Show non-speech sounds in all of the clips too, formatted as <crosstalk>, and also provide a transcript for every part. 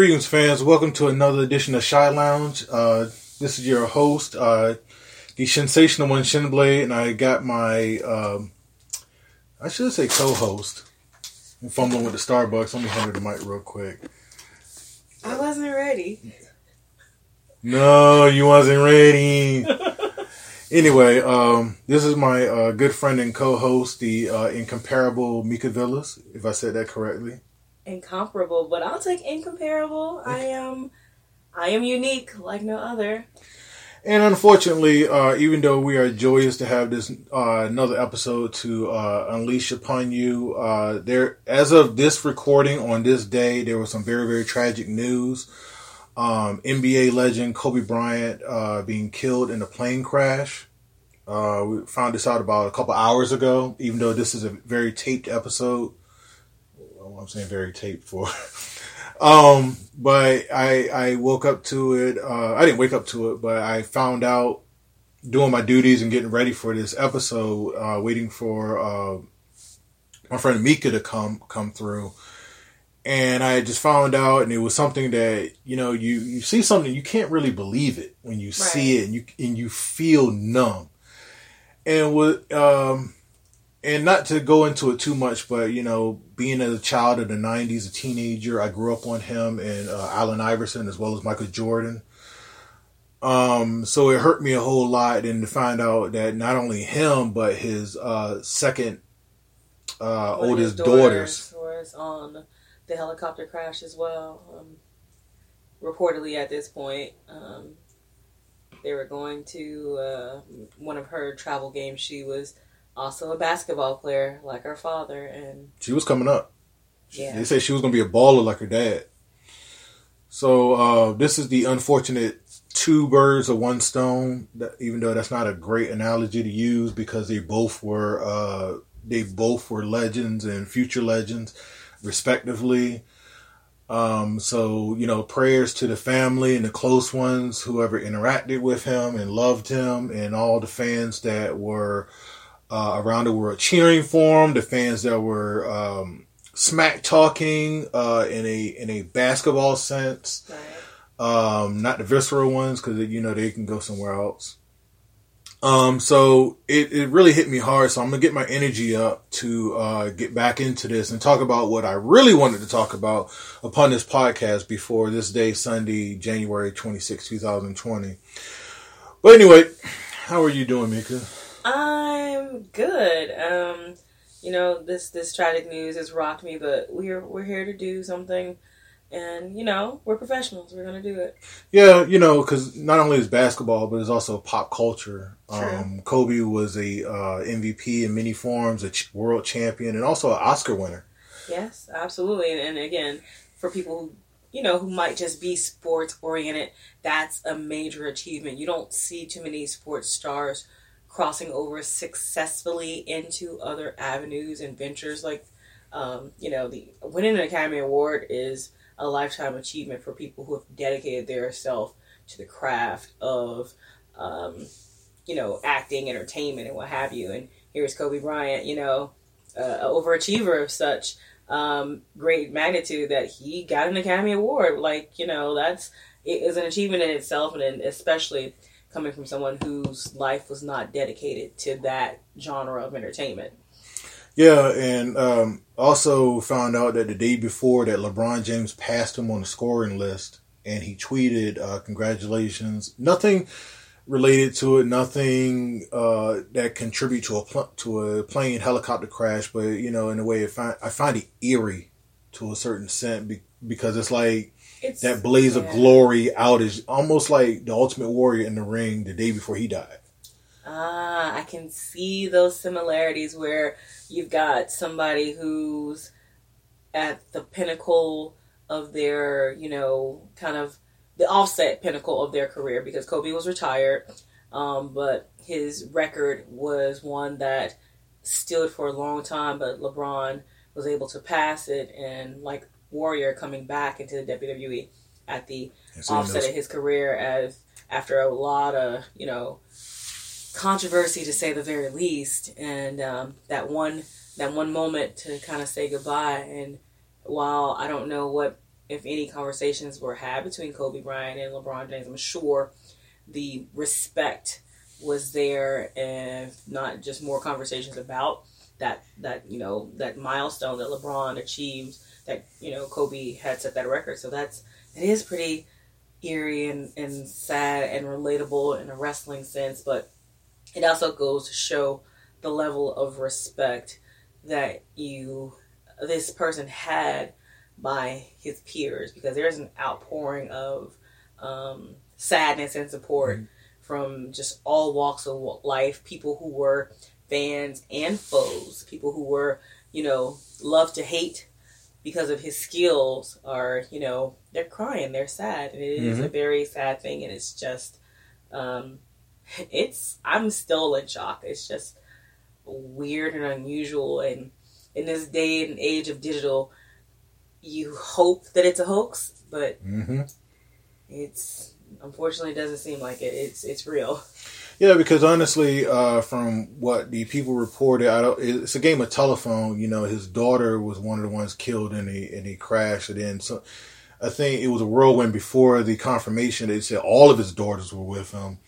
Greetings, fans. Welcome to another edition of Shy Lounge. Uh, this is your host, uh, the sensational one, Shinblade, and I got my, um, I should say co-host. I'm fumbling with the Starbucks. Let me hand her the mic real quick. I wasn't ready. No, you wasn't ready. <laughs> anyway, um, this is my uh, good friend and co-host, the uh, incomparable Mika Villas, if I said that correctly. Incomparable, but I'll take incomparable. I am, I am unique like no other. And unfortunately, uh, even though we are joyous to have this uh, another episode to uh, unleash upon you, uh, there as of this recording on this day, there was some very very tragic news. Um, NBA legend Kobe Bryant uh, being killed in a plane crash. Uh, we found this out about a couple hours ago. Even though this is a very taped episode, I'm saying very taped for. <laughs> Um, but I I woke up to it. Uh, I didn't wake up to it, but I found out doing my duties and getting ready for this episode, uh, waiting for uh, my friend Mika to come come through. And I just found out, and it was something that you know you you see something you can't really believe it when you right. see it, and you and you feel numb. And with um, and not to go into it too much, but you know, being a child of the '90s, a teenager, I grew up on him and uh, Allen Iverson as well as Michael Jordan. Um, so it hurt me a whole lot, and to find out that not only him but his uh, second uh, oldest daughters, daughters was on the helicopter crash as well. Um, reportedly, at this point, um, they were going to uh, one of her travel games. She was also a basketball player like her father, and she was coming up. Yeah, they said she was going to be a baller like her dad. So uh, this is the unfortunate two birds of one stone. That, even though that's not a great analogy to use because they both were uh, they both were legends and future legends, respectively. Um, so you know, prayers to the family and the close ones, whoever interacted with him and loved him, and all the fans that were uh, around the world cheering for him, the fans that were um, smack talking uh, in a in a basketball sense, right. um, not the visceral ones because you know they can go somewhere else. Um, so it, it really hit me hard. So I'm gonna get my energy up to uh, get back into this and talk about what I really wanted to talk about upon this podcast before this day, Sunday, January 26, 2020. But anyway, how are you doing, Mika? I'm good. Um, you know, this this tragic news has rocked me, but we're we're here to do something, and you know, we're professionals. We're gonna do it. Yeah, you know, because not only is basketball, but it's also pop culture. Um, Kobe was a uh, MVP in many forms, a ch- world champion, and also an Oscar winner. Yes, absolutely. And, and again, for people who you know, who might just be sports oriented, that's a major achievement. You don't see too many sports stars crossing over successfully into other avenues and ventures. Like, um, you know, the winning an Academy Award is a lifetime achievement for people who have dedicated their self to the craft of, um, you know, acting, entertainment, and what have you. And here's Kobe Bryant, you know, uh, overachiever of such um, great magnitude that he got an Academy Award. Like, you know, that's it is an achievement in itself, and especially coming from someone whose life was not dedicated to that genre of entertainment. Yeah, and um, also found out that the day before that LeBron James passed him on the scoring list, and he tweeted, uh, "Congratulations." Nothing related to it, nothing uh, that contribute to a pl- to a plane helicopter crash, but you know, in a way, I find I find it eerie to a certain extent be- because it's like it's, that blaze yeah. of glory out is almost like the Ultimate Warrior in the ring the day before he died. Ah, I can see those similarities where you've got somebody who's at the pinnacle of their, you know, kind of the offset pinnacle of their career because Kobe was retired, um, but his record was one that stood for a long time, but LeBron was able to pass it and like Warrior coming back into the WWE at the offset of his career as after a lot of you know controversy to say the very least, and um, that one that one moment to kind of say goodbye. And while I don't know what if any conversations were had between Kobe Bryant and LeBron James, I'm sure the respect was there and not just more conversations about that that you know that milestone that LeBron achieved that you know Kobe had set that record so that's it is pretty eerie and, and sad and relatable in a wrestling sense but it also goes to show the level of respect that you this person had by his peers because there's an outpouring of um, sadness and support mm-hmm. from just all walks of life people who were fans and foes people who were you know love to hate because of his skills are you know they're crying they're sad and it mm-hmm. is a mm-hmm. very sad thing and it's just um <laughs> it's i'm still in shock it's just weird and unusual and in this day and age of digital you hope that it's a hoax but mm-hmm. it's unfortunately it doesn't seem like it it's it's real yeah, because honestly, uh, from what the people reported, I don't. It's a game of telephone. You know, his daughter was one of the ones killed in a in a crash, and then so I think it was a whirlwind before the confirmation. They said all of his daughters were with him,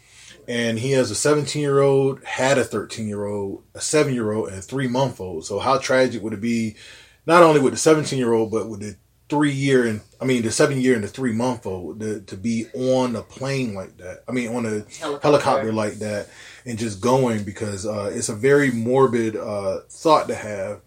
and he has a 17 year old, had a 13 year old, a seven year old, and a three month old. So how tragic would it be, not only with the 17 year old, but with the three year and I mean the seven year and the three month old to, to be on a plane like that. I mean on a helicopter, helicopter like that and just going because uh, it's a very morbid uh, thought to have.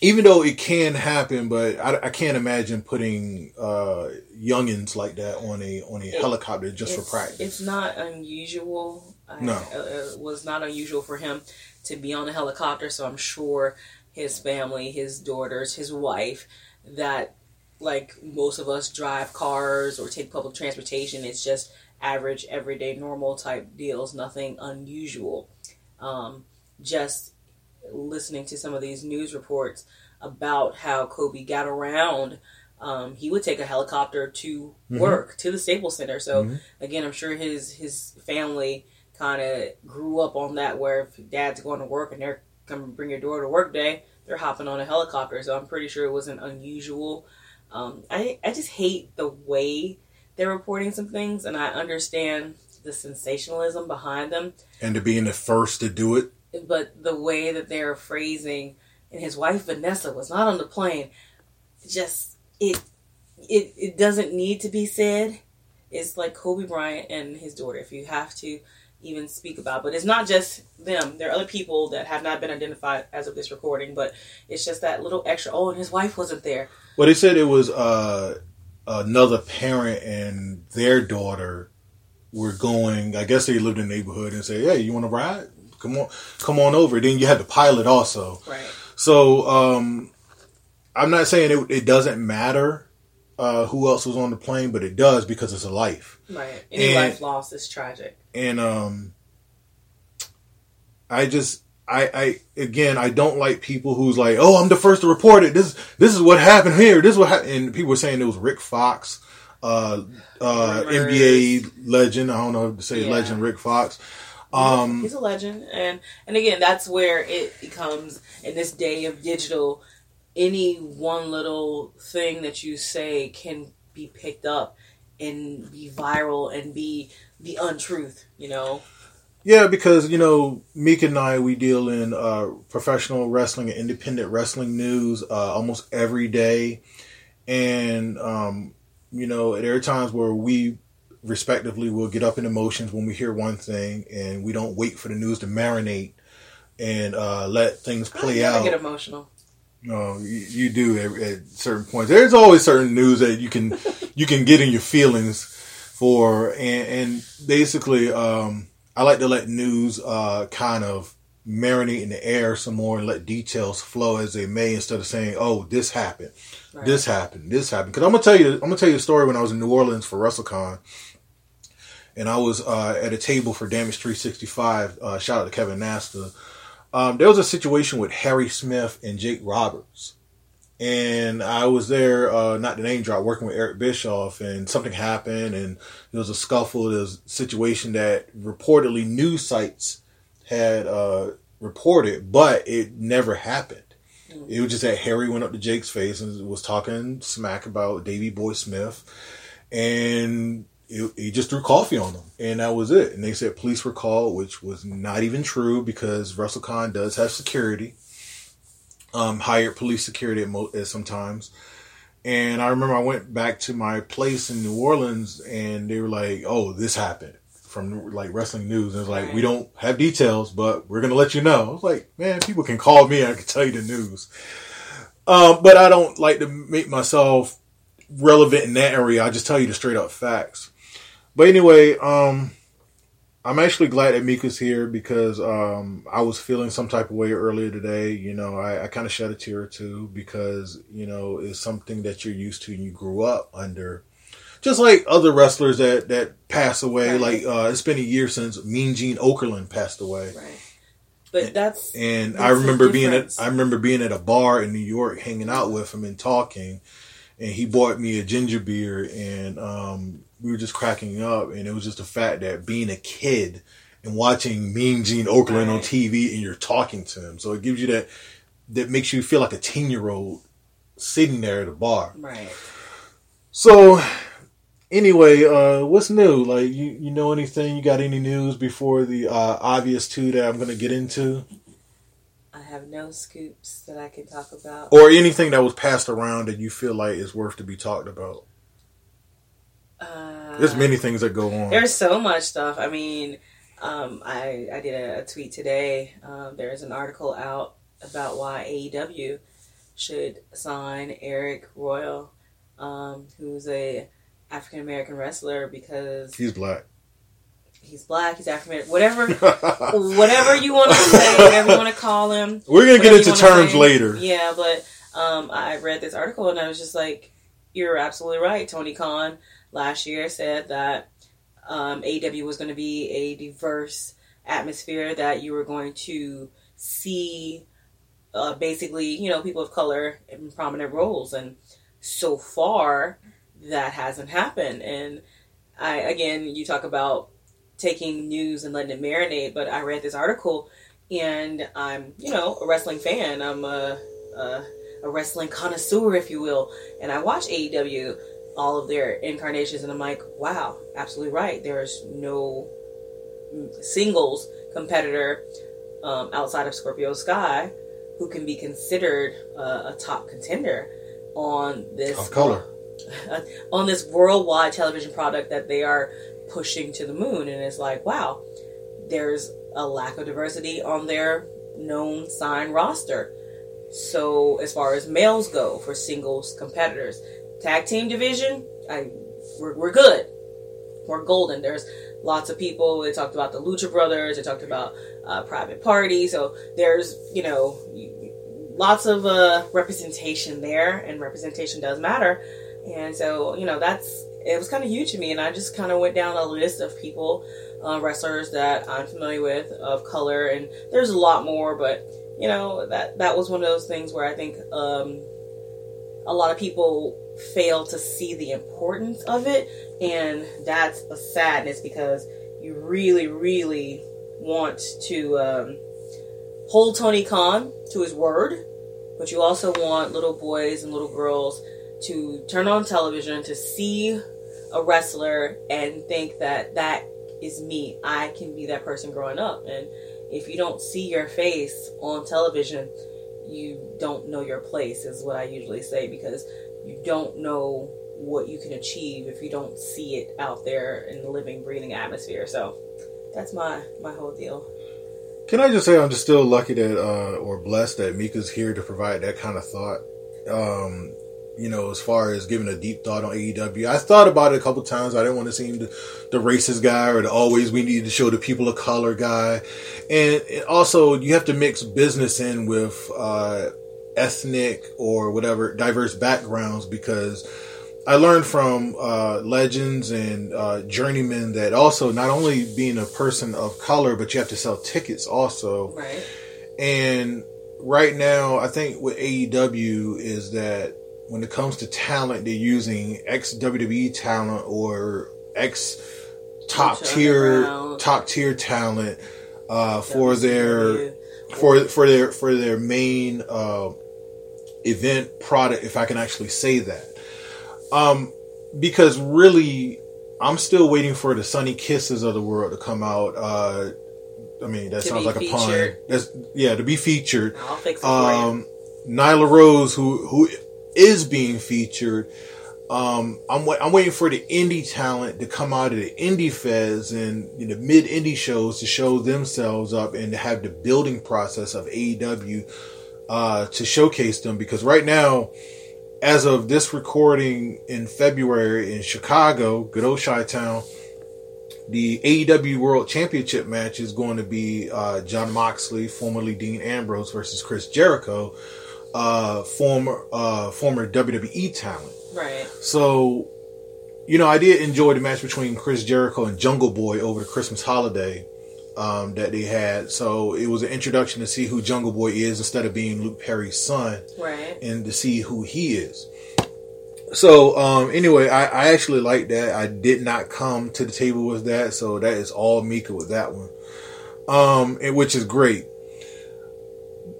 Even though it can happen, but I, I can't imagine putting uh, youngins like that on a on a it, helicopter just for practice. It's not unusual. No, I, uh, it was not unusual for him to be on a helicopter. So I'm sure his family, his daughters, his wife that like most of us drive cars or take public transportation. It's just average, everyday, normal type deals, nothing unusual. Um, just listening to some of these news reports about how Kobe got around. Um, he would take a helicopter to mm-hmm. work to the Staples Center. So mm-hmm. again, I'm sure his his family kind of grew up on that, where if dad's going to work and they're coming to bring your daughter to work day, they're hopping on a helicopter. So I'm pretty sure it wasn't unusual. Um, I I just hate the way they're reporting some things, and I understand the sensationalism behind them. And to being the first to do it. But the way that they're phrasing, and his wife Vanessa was not on the plane. Just it it it doesn't need to be said. It's like Kobe Bryant and his daughter. If you have to even speak about. But it's not just them. There are other people that have not been identified as of this recording, but it's just that little extra. Oh, and his wife wasn't there. Well, they said it was uh, another parent and their daughter were going. I guess they lived in the neighborhood and said, "Hey, you want to ride? Come on, come on over." Then you had the pilot also. Right. So um, I'm not saying it, it doesn't matter uh, who else was on the plane, but it does because it's a life. Right. Any and, life lost is tragic. And um, I just, I, I, again, I don't like people who's like, oh, I'm the first to report it. This, this is what happened here. This is what happened. And people were saying it was Rick Fox, uh, uh, NBA legend. I don't know how to say yeah. legend, Rick Fox. Um, he's a legend, and and again, that's where it becomes in this day of digital. Any one little thing that you say can be picked up and be viral and be the untruth, you know? Yeah, because you know, Meek and I we deal in uh, professional wrestling and independent wrestling news uh, almost every day, and um, you know, there are times where we respectively will get up in emotions when we hear one thing, and we don't wait for the news to marinate and uh, let things play I out. Get emotional. No, you, you do at, at, certain points. There's always certain news that you can you can get in your feelings for, and, and basically, um, I like to let news uh, kind of marinate in the air some more and let details flow as they may, instead of saying, "Oh, this happened, right. this happened, this happened." Because I'm gonna tell you, I'm gonna tell you a story when I was in New Orleans for WrestleCon and I was uh, at a table for Damage 365. Uh, shout out to Kevin Nasta. Um, there was a situation with Harry Smith and Jake Roberts. And I was there, uh, not the name drop, working with Eric Bischoff, and something happened, and there was a scuffle. There was a situation that reportedly news sites had uh, reported, but it never happened. It was just that Harry went up to Jake's face and was talking smack about Davy Boy Smith, and he just threw coffee on them, and that was it. And they said police were called, which was not even true because Russell WrestleCon does have security, um, hired police security at, mo- at sometimes. And I remember I went back to my place in New Orleans, and they were like, "Oh, this happened." From like wrestling news, and it's like Right. we don't have details, but we're gonna let you know. I was like, man, people can call me, I can tell you the news. Um, but I don't like to make myself relevant in that area. I just tell you the straight up facts. But anyway, um, I'm actually glad that Mika's here because um, I was feeling some type of way earlier today. You know, I, I kind of shed a tear or two because you know it's something that you're used to and you grew up under. Just like other wrestlers that that pass away, Right. like uh, it's been a year since Mean Gene Okerlund passed away. Right. But that's And That's I remember being at. I remember being at a bar in New York, hanging out with him and talking, and he bought me a ginger beer, and um, we were just cracking up, and it was just the fact that being a kid and watching Mean Gene Okerlund on TV, and you're talking to him, so it gives you that that makes you feel like a ten year old sitting there at a bar. right. So anyway, uh, what's new? Like you, you know anything? You got any news before the uh, obvious two that I'm going to get into? Have no scoops that I can talk about. or anything that was passed around that you feel like is worth to be talked about. Uh, There's many things that go on. There's so much stuff. I mean, um, I I did a, a tweet today. Um, there's an article out about why AEW should sign Eric Royal, um, who's a African American wrestler because He's black. He's black, he's African American, whatever, whatever you want to say, whatever you want to call him. We're gonna get into terms say. later. Yeah, but um, I read this article and I was just like, "You're absolutely right." Tony Khan last year said that um, AEW was going to be a diverse atmosphere that you were going to see, uh, basically, you know, people of color in prominent roles, and so far that hasn't happened. And I again, you talk about taking news and letting it marinate, but I read this article and I'm, you know, a wrestling fan. I'm a, a, a wrestling connoisseur, if you will, and I watch AEW, all of their incarnations, and I'm like, wow, absolutely right. There's no singles competitor um, outside of Scorpio Sky who can be considered uh, a top contender on this Of color. <laughs> on this worldwide television product that they are pushing to the moon and it's like wow there's a lack of diversity on their known signed roster. So as far as males go for singles competitors tag team division I we're, we're good. We're golden. There's lots of people. They talked about the lucha brothers. They talked about uh, private party so there's you know lots of uh, representation there and representation does matter. And so, you know, that's it was kind of huge to me. And I just kind of went down a list of people, uh, wrestlers that I'm familiar with of color. And there's a lot more, but you know that that was one of those things where I think um, a lot of people fail to see the importance of it, and that's a sadness because you really, really want to um, hold Tony Khan to his word, but you also want little boys and little girls to turn on television to see a wrestler and think that that is me. I can be that person growing up. And if you don't see your face on television, you don't know your place, is what I usually say, because you don't know what you can achieve if you don't see it out there in the living, breathing atmosphere. So that's my my whole deal. Can I just say I'm just still lucky that uh, or blessed that Mika's here to provide that kind of thought. Um, you know, as far as giving a deep thought on AEW, I thought about it a couple times. I didn't want to seem the, the racist guy or the always we need to show the people of color guy, and also you have to mix business in with uh, ethnic or whatever diverse backgrounds because I learned from uh, legends and uh, journeymen that also not only being a person of color, but you have to sell tickets also. Right. And right now, I think with AEW is that when it comes to talent, they're using ex WWE talent or ex top tier top tier talent uh, for their for for their for their main uh, event product, if I can actually say that. Um, because really, I'm still waiting for the Sonny Kisses of the world to come out. Uh, I mean, that To sounds like a pun. That's yeah, to be featured. I'll fix it Um, Nyla Rose, who who is being featured. Um, I'm wa- I'm waiting for the indie talent to come out of the indie feds and you know, mid indie shows to show themselves up and to have the building process of AEW uh, to showcase them because right now, as of this recording in February in Chicago, good old Chi Town, the AEW World Championship match is going to be uh, Jon Moxley, formerly Dean Ambrose, versus Chris Jericho, uh, former uh, former WWE talent. Right. So, you know, I did enjoy the match between Chris Jericho and Jungle Boy over the Christmas holiday um, that they had. So it was an introduction to see who Jungle Boy is instead of being Luke Perry's son Right. and to see who he is. So um, anyway, I, I actually like that. I did not come to the table with that, so that is all Mika with that one, um, and which is great.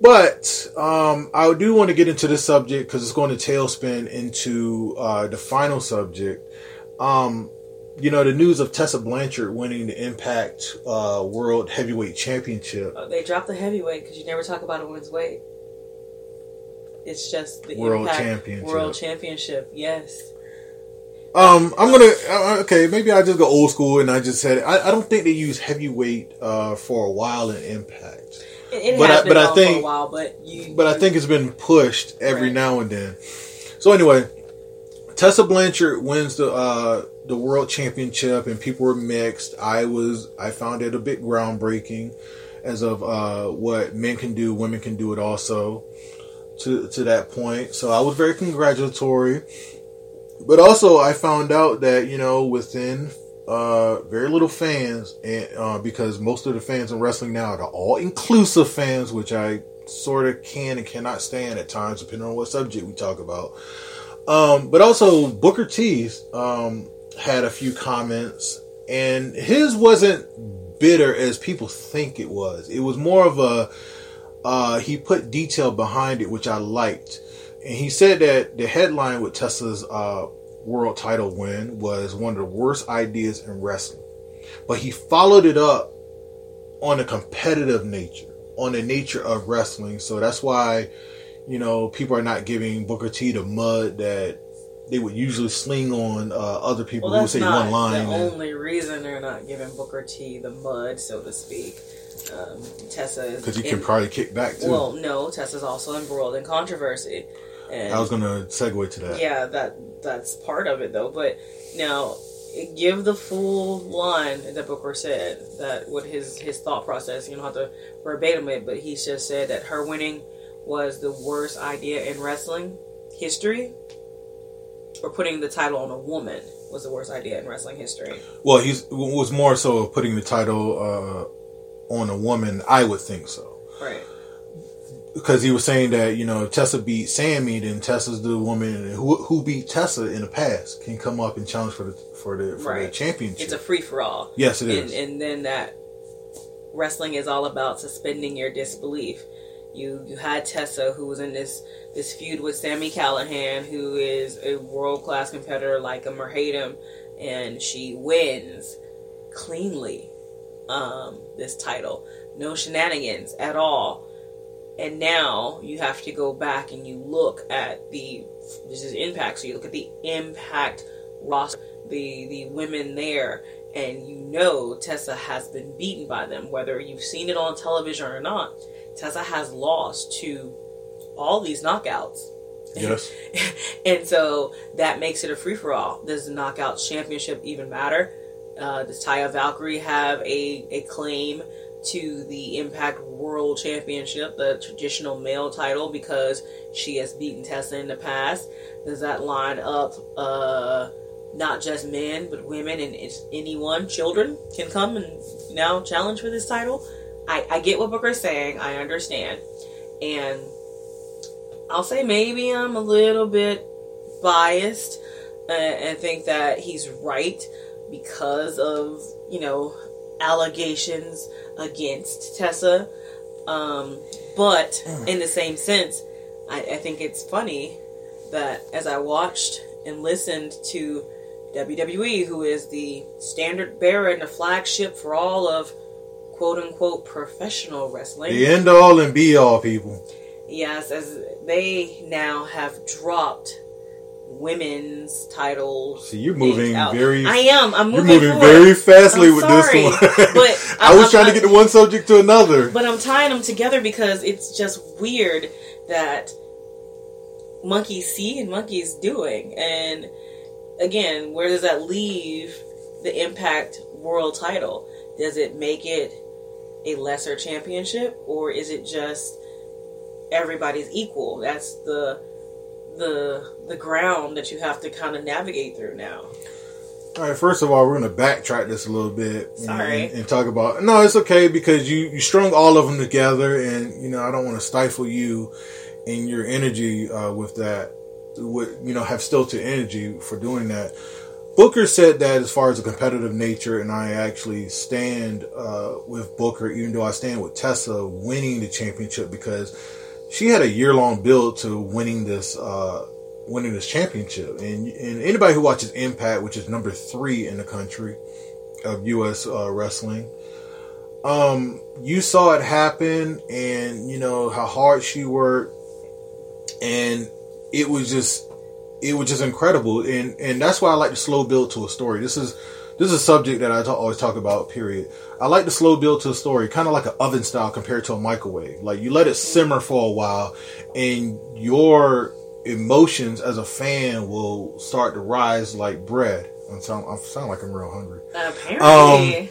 But um, I do want to get into this subject because it's going to tailspin into uh, the final subject. Um, you know, the news of Tessa Blanchard winning the Impact uh, World Heavyweight Championship. Uh, they dropped the heavyweight because you never talk about a women's weight. It's just the World Impact Championship. World Championship. Yes. Um, I'm gonna uh, okay. Maybe I just go old school and I just said. I, I don't think they use heavyweight uh, for a while in Impact, It, But has I- been but I think- while, but you. but I think it's been pushed every Right. now and then. So anyway, Tessa Blanchard wins the uh, the world championship, and people were mixed. I was I found it a bit groundbreaking, as of uh, what men can do, women can do it also. To to that point, so I was very congratulatory. But also, I found out that you know within uh, very little fans, and uh, because most of the fans in wrestling now are all inclusive fans, which I sort of can and cannot stand at times, depending on what subject we talk about. Um, but also Booker T um, had a few comments, and his wasn't bitter as people think it was. It was more of a uh, he put detail behind it, which I liked. And he said that the headline with Tessa's uh, world title win was one of the worst ideas in wrestling. But he followed it up on a competitive nature, on the nature of wrestling. So that's why, you know, people are not giving Booker T the mud that they would usually sling on uh, other people well, who say one line. the and- only reason they're not giving Booker T the mud, so to speak. Um, Tessa is Because he in- can probably kick back too. Well, no, Tessa's also embroiled in controversy. And I was going to segue to that. yeah, that that's part of it though. But now, give the full line that Booker said. That what his his thought process. You don't have to verbatim it, but he just said that her winning was the worst idea in wrestling history, or putting the title on a woman was the worst idea in wrestling history. Well, he's was more so putting the title uh, on a woman. I would think so Right. Because he was saying that you know if Tessa beat Sami, then Tessa's the woman who who beat Tessa in the past can come up and challenge for the for the for the Right. championship. It's a free for all. yes, it and, is. and then that wrestling is all about suspending your disbelief. You you had Tessa who was in this this feud with Sami Callihan, who is a world class competitor like a him, and she wins cleanly um, this title. No shenanigans at all. And now you have to go back and you look at the this is Impact, so you look at the Impact roster, the the women there, and you know Tessa has been beaten by them, whether you've seen it on television or not. Tessa has lost to all these knockouts. yes, <laughs> and so that makes it a free for all. Does the knockout championship even matter? Uh, does Taya Valkyrie have a, a claim to the Impact World Championship, the traditional male title, because she has beaten Tessa in the past? Does that line up uh, not just men, but women and it's anyone, children, can come and now challenge for this title? I, I get what Booker's saying, I understand. And I'll say maybe I'm a little bit biased uh, and think that he's right because of, you know, allegations against Tessa. Um, but in the same sense, I, I think it's funny that as I watched and listened to WWE, who is the standard bearer and the flagship for all of quote unquote professional wrestling. The end all and be all, people. Yes, as they now have dropped women's titles. See, you're moving very. I am. I'm You're moving. moving very fastly I'm with sorry, this one. <laughs> but I was I'm- trying to get to one subject to another. But I'm tying them together because it's just weird that monkeys see and monkeys doing. And again, where does that leave the Impact World title? Does it make it a lesser championship or is it just everybody's equal? That's the the the ground that you have to kind of navigate through now. All right, first of all, we're going to backtrack this a little bit and- Sorry. and, and talk about. No, it's okay because you you strung all of them together, and you know I don't want to stifle you and your energy uh, with that. With you know have stilted energy for doing that. Booker said that as far as the competitive nature, and I actually stand uh, with Booker, even though I stand with Tessa winning the championship because she had a year long build to winning this uh, winning this championship. And and anybody who watches Impact, which is number three in the country of U.S. Uh, wrestling, um, you saw it happen, and you know how hard she worked, and it was just it was just incredible, and and that's why I like the slow build to a story. This is this is a subject that I always talk about. Period. I like the slow build to a story, kind of like an oven style compared to a microwave. Like you let it simmer for a while, and your emotions as a fan will start to rise like bread. I'm sound, I sound like I'm real hungry. Apparently, um,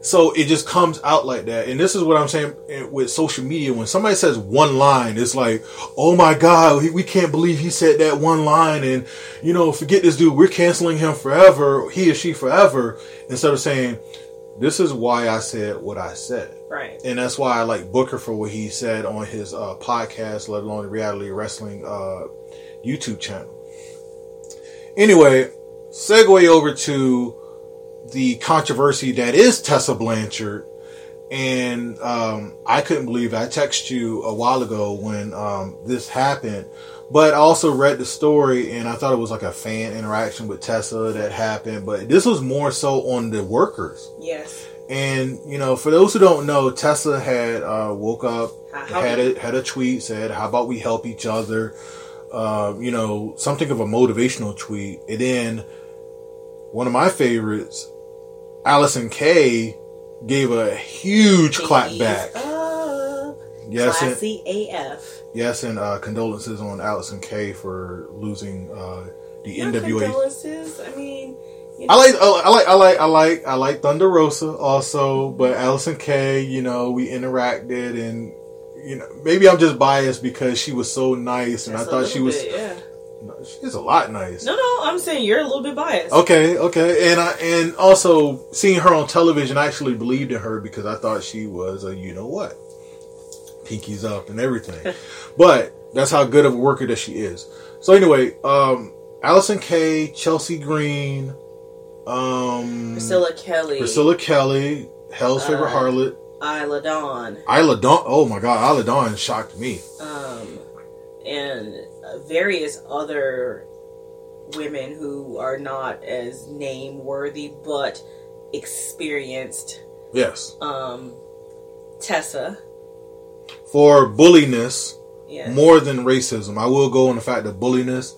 So it just comes out like that. And this is what I'm saying with social media. When somebody says one line, it's like, oh my God, we- can't believe he said that one line. And, you know, forget this dude. We're canceling him forever, he or she forever. Instead of saying, this is why I said what I said. right. And that's why I like Booker for what he said on his uh, podcast, let alone the reality wrestling uh, YouTube channel. Anyway, segue over to the controversy that is Tessa Blanchard. And um, I couldn't believe it. I texted you a while ago when um, this happened. But I also read the story and I thought it was like a fan interaction with Tessa that happened. But this was more so on the workers. Yes. And you know, for those who don't know, Tessa had uh, woke up, had a had a tweet said, "How about we help each other?" Uh, you know, something of a motivational tweet. And then one of my favorites, Allysin Kay gave a huge clap back. Up. Yes, and, AF. yes, and uh, condolences on Allysin Kay for losing uh, the NWA condolences. I mean, you I like, I like, I like, I like, I like Thunder Rosa also, but Allysin Kay. you know, we interacted and, you know, maybe I'm just biased because she was so nice and I thought she was, bit, yeah. She's a lot nice. No, no, I'm saying you're a little bit biased. Okay, okay, and I and also seeing her on television, I actually believed in her because I thought she was a you know what, pinkies up and everything. <laughs> but that's how good of a worker that she is. So anyway, um, Allysin Kay, Chelsea Green, um, Priscilla Kelly, Priscilla Kelly, Hell's favorite Uh, harlot, Isla Dawn, Isla Dawn. Oh my God, Isla Dawn shocked me. um, and uh, various other women who are not as name worthy but experienced. Yes, Um, Tessa, for bulliness yeah, more than racism. I will go on the fact that bulliness.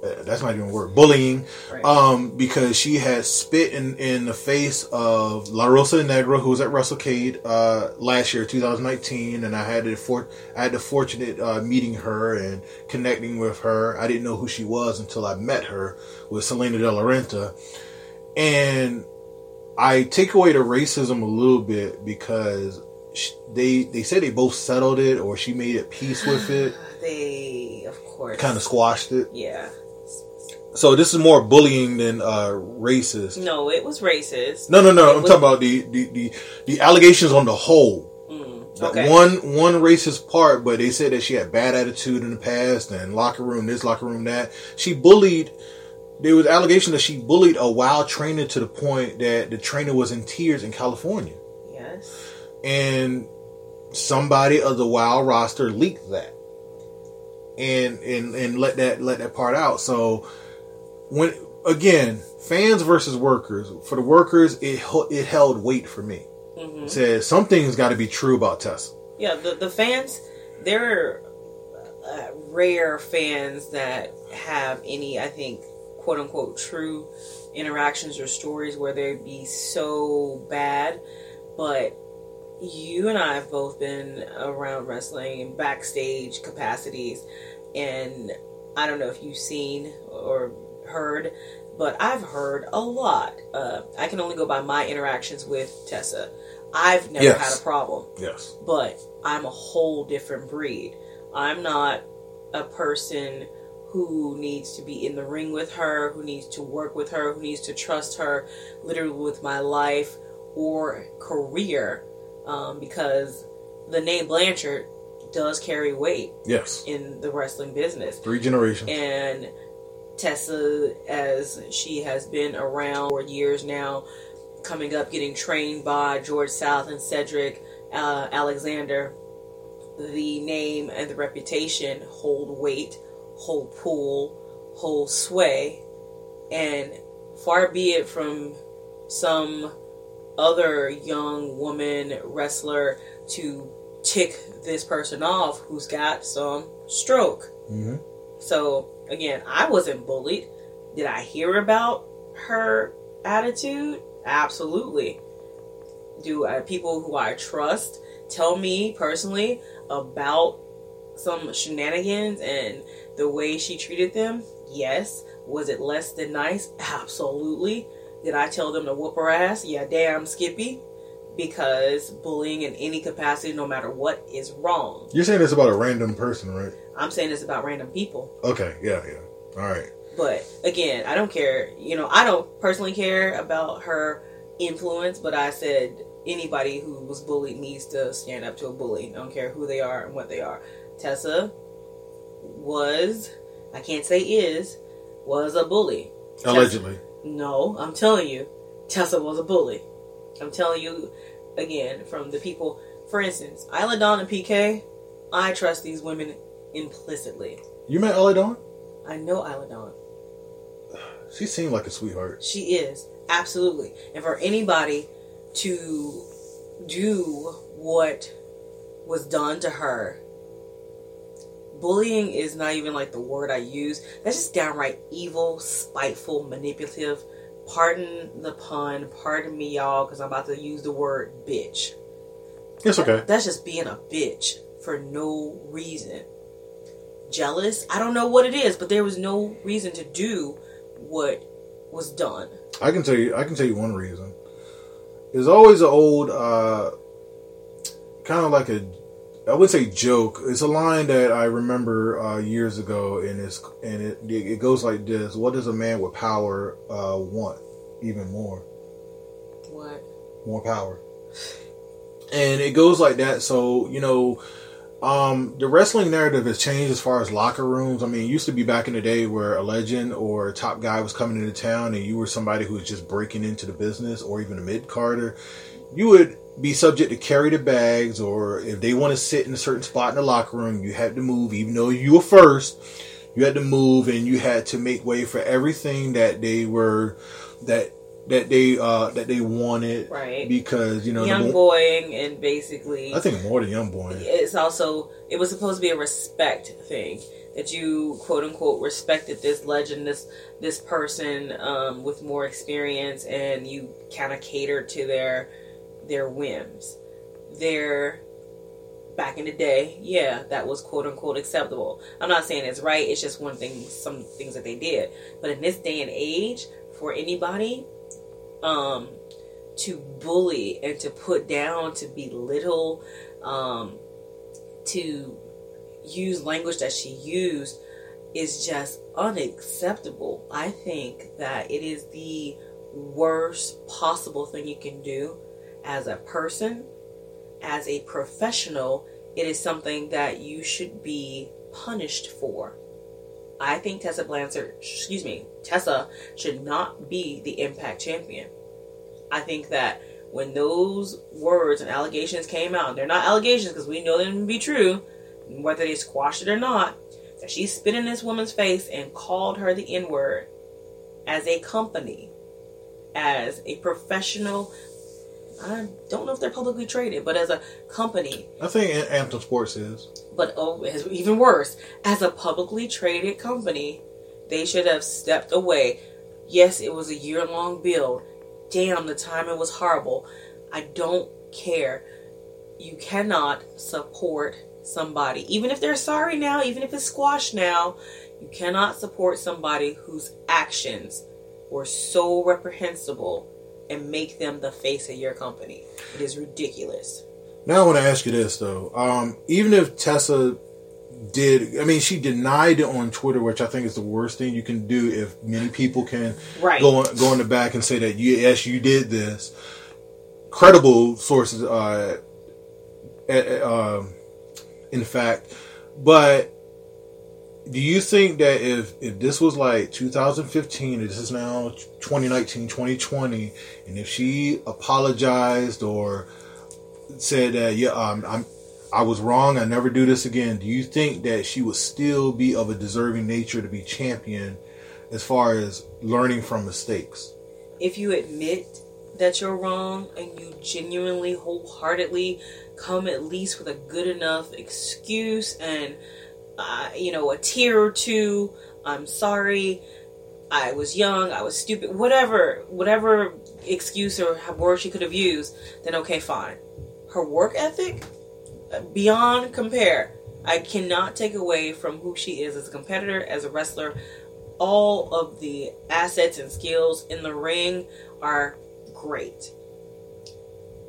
That's not even a word. Bullying, right. um, because she had spit in, in the face of La Rosa Negra, who was at WrestleCade uh, last year, 2019, and I had the for I had the fortunate uh, meeting her and connecting with her. I didn't know who she was until I met her with Salina De La Renta, and I take away the racism a little bit because they they said they both settled it or she made it peace with it, <sighs> they, of course, kind of squashed it. yeah. So this is more bullying than uh, racist. No, it was racist. No, no, no. It I'm was- talking about the, the, the, the allegations on the whole. Mm, okay. One one racist part, but they said that she had bad attitude in the past and locker room this, locker room that. She bullied. There was allegation that she bullied a wild trainer to the point that the trainer was in tears in California, Yes. and somebody of the wild roster leaked that. and and and let that let that part out. So when again, fans versus workers. For the workers, it it held weight for me. Mm-hmm. It said something's got to be true about Tessa. Yeah, the the fans, they're uh, rare fans that have any, I think, quote unquote, true interactions or stories where they'd be so bad. But you and I have both been around wrestling in backstage capacities, and I don't know if you've seen or heard, but I've heard a lot. Uh, I can only go by my interactions with Tessa. I've never yes. had a problem. Yes. But I'm a whole different breed. I'm not a person who needs to be in the ring with her, who needs to work with her, who needs to trust her literally with my life or career um, because the name Blanchard does carry weight. Yes. In the wrestling business. Three generations. And Tessa, as she has been around for years now, coming up, getting trained by George South and Cedric uh, Alexander, the name and the reputation hold weight, hold pull, hold sway, and far be it from some other young woman wrestler to tick this person off who's got some stroke. Mm-hmm. So again, I wasn't bullied. Did I hear about her attitude? Absolutely. Do uh, people who I trust tell me personally about some shenanigans and the way she treated them? Yes. Was it less than nice? Absolutely. Did I tell them to whoop her ass? Yeah, damn, Skippy. Because bullying in any capacity, no matter what, is wrong. You're saying this about a random person, right? I'm saying this about random people. Okay, yeah, yeah. All right. But again, I don't care. You know, I don't personally care about her influence, but I said anybody who was bullied needs to stand up to a bully. I don't care who they are and what they are. Tessa was, I can't say is, was a bully. Allegedly. Tessa, no, I'm telling you, Tessa was a bully. I'm telling you again from the people. For instance, Isla Dawn and PK, I trust these women implicitly. You met Isla Dawn? I know Isla Dawn. She seemed like a sweetheart. She is absolutely, and for anybody to do what was done to her. Bullying is not even like the word I use. That's just downright evil, spiteful, manipulative. Pardon the pun. Pardon me, y'all, because I'm about to use the word bitch. It's okay. That's just being a bitch for no reason. Jealous? I don't know what it is, but there was no reason to do what was done. I can tell you. I can tell you one reason. There's always an old, uh, kind of like a, I would say joke. It's a line that I remember uh, years ago, and it's and it it goes like this: What does a man with power uh, want? Even more. What? More power. And it goes like that. So you know um, the wrestling narrative has changed as far as locker rooms. I mean, it used to be back in the day where a legend or a top guy was coming into town and you were somebody who was just breaking into the business or even a mid carder. You would be subject to carry the bags or if they want to sit in a certain spot in the locker room, you had to move even though you were first. You had to move and you had to make way for everything that they were that that they uh that they wanted right because you know young boying and basically I think more than young boying. It's also it was supposed to be a respect thing that you quote unquote respected this legend this this person um, with more experience and you kind of catered to their their whims. Their back in the day, yeah, that was quote unquote acceptable. I'm not saying it's right. It's just one thing, some things that they did. But in this day and age, for anybody, um, to bully and to put down, to belittle, um, to use language that she used is just unacceptable. I think that it is the worst possible thing you can do as a person, as a professional. It is something that you should be punished for. I think Tessa Blanchard, excuse me, Tessa should not be the Impact champion. I think that when those words and allegations came out, they're not allegations because we know them to be true, whether they squashed it or not. that she spit in this woman's face and called her the N word as a company, as a professional. I don't know if they're publicly traded, but as a company. I think Anthem Sports is. But oh, it's even worse. As a publicly traded company, they should have stepped away. Yes, it was a year long build. Damn, the timing was horrible. I don't care. You cannot support somebody, even if they're sorry now, even if it's squashed now, you cannot support somebody whose actions were so reprehensible and make them the face of your company. It is ridiculous. Now I want to ask you this though. Um, even if Tessa did, I mean, she denied it on Twitter, which I think is the worst thing you can do if many people can right. go on, go in the back and say that yes, you did this. Credible sources, uh, uh, in fact, but do you think that if if this was like 2015 this is now 2019 2020 and if she apologized or said that yeah um, i'm i was wrong i never do this again do you think that she would still be of a deserving nature to be champion as far as learning from mistakes? If you admit that you're wrong and you genuinely wholeheartedly come at least with a good enough excuse and uh, you know, a tear or two. I'm sorry. I was young. I was stupid. Whatever, whatever excuse or word she could have used, then okay, fine. Her work ethic, beyond compare. I cannot take away from who she is as a competitor, as a wrestler. All of the assets and skills in the ring are great.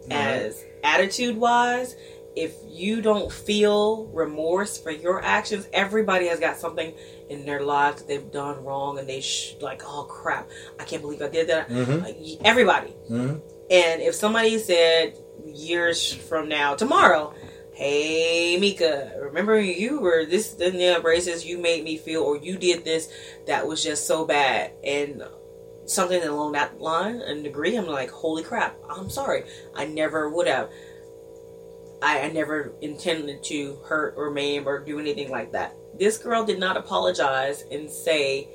As attitude wise, if you don't feel remorse for your actions, everybody has got something in their lives that they've done wrong, and they sh- like, oh crap, I can't believe I did that. Mm-hmm. everybody. Mm-hmm. And if somebody said years from now, tomorrow, hey Mika, remember you were this in the braces, you made me feel, or you did this that was just so bad, and something along that line and degree, I'm like, holy crap, I'm sorry, I never would have I, I never intended to hurt or maim or do anything like that. This girl did not apologize and say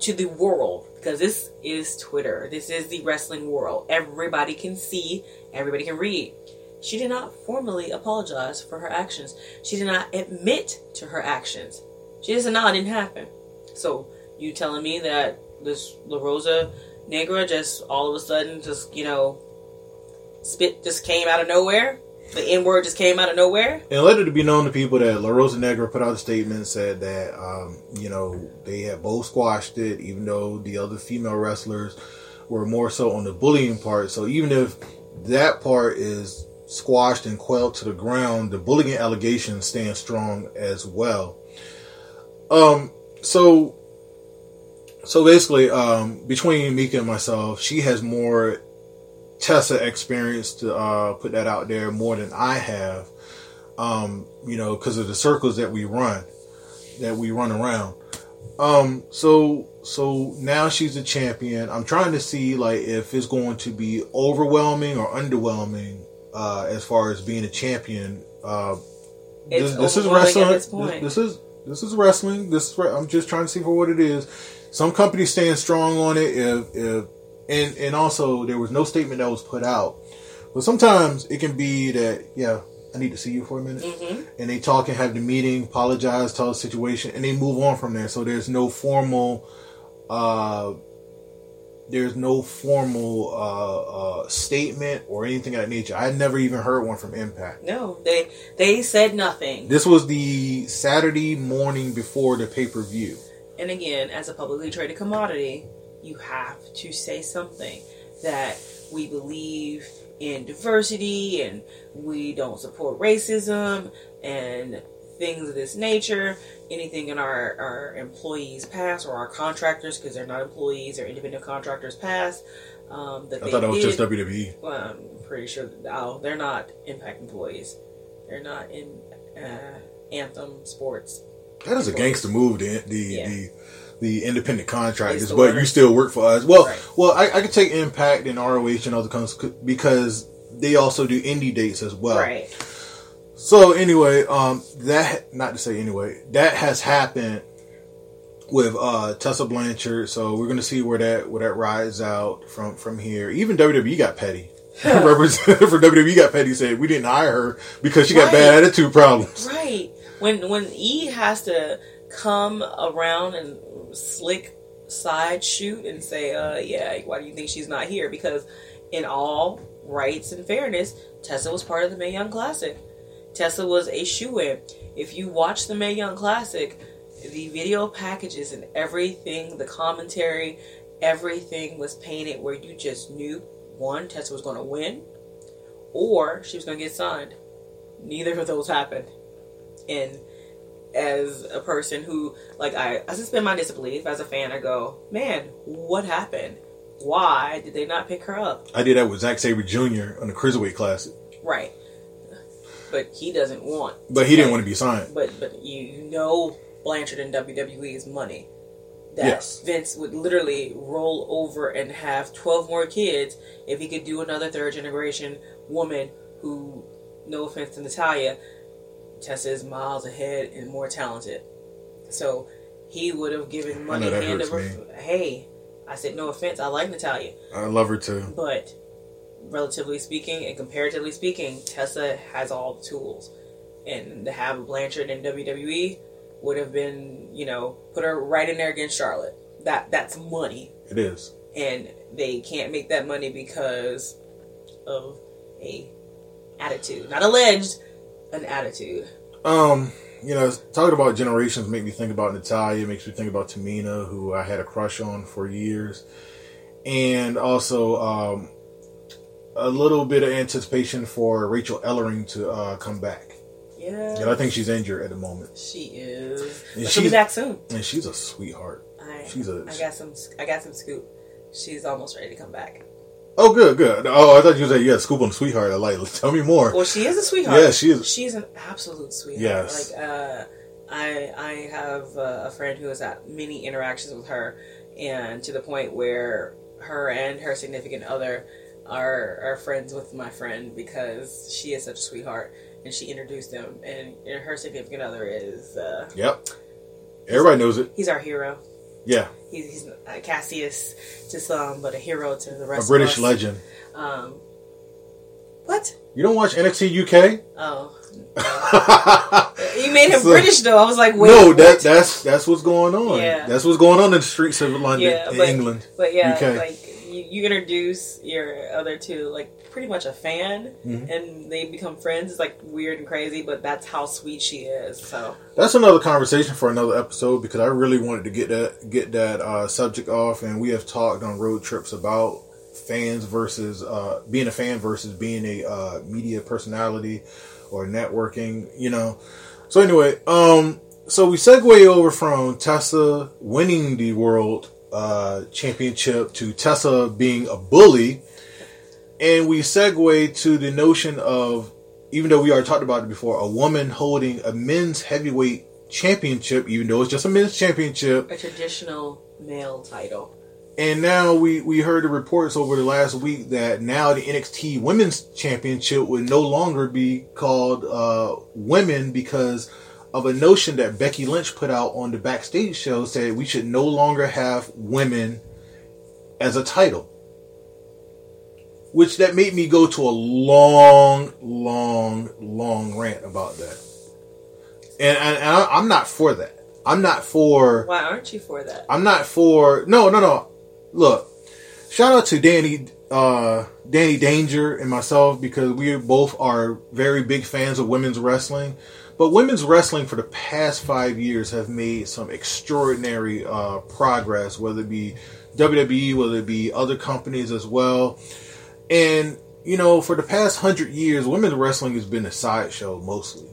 to the world, because this is Twitter, this is the wrestling world. Everybody can see, everybody can read. She did not formally apologize for her actions. She did not admit to her actions. She just said, no, it didn't happen. So, you telling me that this La Rosa Negra just all of a sudden just, you know, spit just came out of nowhere? The N word just came out of nowhere. And let it be known to people that La Rosa Negra put out a statement said that um, you know they had both squashed it, even though the other female wrestlers were more so on the bullying part. So even if that part is squashed and quelled to the ground, the bullying allegations stand strong as well. Um, so so basically, um, between Mika and myself, she has more Tessa experienced to uh, put that out there more than I have. Um, you know, because of the circles that we run, that we run around. Um, so so now she's a champion. I'm trying to see like if it's going to be overwhelming or underwhelming uh, as far as being a champion. Uh, this, this is wrestling. This, this, is this is wrestling. This is, I'm just trying to see for what it is. Some companies stand strong on it. If if and and also there was no statement that was put out. But sometimes it can be that yeah, I need to see you for a minute, mm-hmm. and they talk and have the meeting, apologize, tell the situation, and they move on from there. So there's no formal. Uh, there's no formal uh, uh, statement or anything of that nature. I never even heard one from Impact. No, they they said nothing. This was the Saturday morning before the pay per view. And again, as a publicly traded commodity, you have to say something that we believe in diversity and we don't support racism and things of this nature. Anything in our, our employees' past or our contractors, because they're not employees or independent contractors' past. Um, that I thought that was just WWE. Well, I'm pretty sure. Oh, they're not Impact employees. They're not in uh, Anthem Sports. That is a gangster move. The the, yeah. the the independent contractors, but you still work for us. Well, right. well, I, I could take Impact and ROH and other companies because they also do indie dates as well. Right. So anyway, um, that not to say anyway, that has happened with uh Tessa Blanchard. So we're gonna see where that where that rides out from from here. Even WWE got petty. <laughs> <laughs> Representative for WWE got petty said we didn't hire her because she got bad attitude problems. Right. When when E has to come around and slick side shoot and say, uh, yeah, why do you think she's not here? Because in all rights and fairness, Tessa was part of the Mae Young Classic. Tessa was a shoe in. If you watch the Mae Young Classic, the video packages and everything, the commentary, everything was painted where you just knew one, Tessa was going to win, or she was going to get signed. Neither of those happened. And as a person who, like, I, I suspend my disbelief as a fan, I go, man, what happened? Why did they not pick her up? I did that with Zack Sabre Jr. on the Cruiserweight Classic, Right. But he doesn't want. but he didn't want to be signed. But but you know Blanchard in WWE is money. That Yes. Vince would literally roll over and have twelve more kids if he could do another third generation woman who, no offense to Natalya, Tessa is miles ahead and more talented. So he would have given money hand over. Hey, I said no offense. I like Natalya, I love her too. but relatively speaking and comparatively speaking, Tessa has all the tools. And to have Blanchard in WWE would have been, you know, put her right in there against Charlotte. That that's money. It is. And they can't make that money because of a attitude. Not alleged, an attitude. Um, you know, talking about generations make me think about Natalya, makes me think about Tamina, who I had a crush on for years, and also um, a little bit of anticipation for Rachel Ellering to uh, come back. Yeah. And I think she's injured at the moment, she is. And she'll be back soon. and she's a sweetheart. I, She's a- I got some I got some scoop. She's almost ready to come back. Oh, good, good. Oh, I thought you said you had scoop on sweetheart. I like. <laughs> Tell me more. Well, she is a sweetheart. Yeah, she is. She's an absolute sweetheart. Yes. Like, uh, I I have uh, a friend who has had many interactions with her, and to the point where her and her significant other are are friends with my friend because she is such a sweetheart, and she introduced them, and, and her significant other is uh, Yep. Everybody knows it. he's our hero. Yeah, He's, he's a Cassius to some, but a hero to the rest. a. British of us. legend. Um, what? You don't watch NXT UK? Oh, <laughs> you made him So- British though. I was like, wait, no, that that's that's what's going on. Yeah. That's what's going on in the streets of London, Yeah, in but- England. But yeah, UK. like you, introduce your other two, like pretty much a fan, Mhm. and they become friends. It's like weird and crazy, but that's how sweet she is. So That's another conversation for another episode because I really wanted to get that get that uh, subject off, and we have talked on road trips about fans versus uh, being a fan versus being a uh, media personality or networking. You know. So anyway, um, so we segue over from Tessa winning the world uh, championship to Tessa being a bully, and we segue to the notion of even though we already talked about it before, a woman holding a men's heavyweight championship, even though it's just a men's championship. a traditional male title. And now we, we heard the reports over the last week that now the NXT Women's Championship would no longer be called uh, women because of a notion that Becky Lynch put out on the backstage show said we should no longer have women as a title. Which that made me go to a long, long, long rant about that. And, and, and I, I'm not for that. I'm not for. Why aren't you for that? I'm not for no, no, no. Look, shout out to Danny, uh, Danny Danger and myself because we both are very big fans of women's wrestling. But women's wrestling for the past five years have made some extraordinary uh, progress, whether it be WWE, whether it be other companies as well. And you know, for the past hundred years, women's wrestling has been a sideshow mostly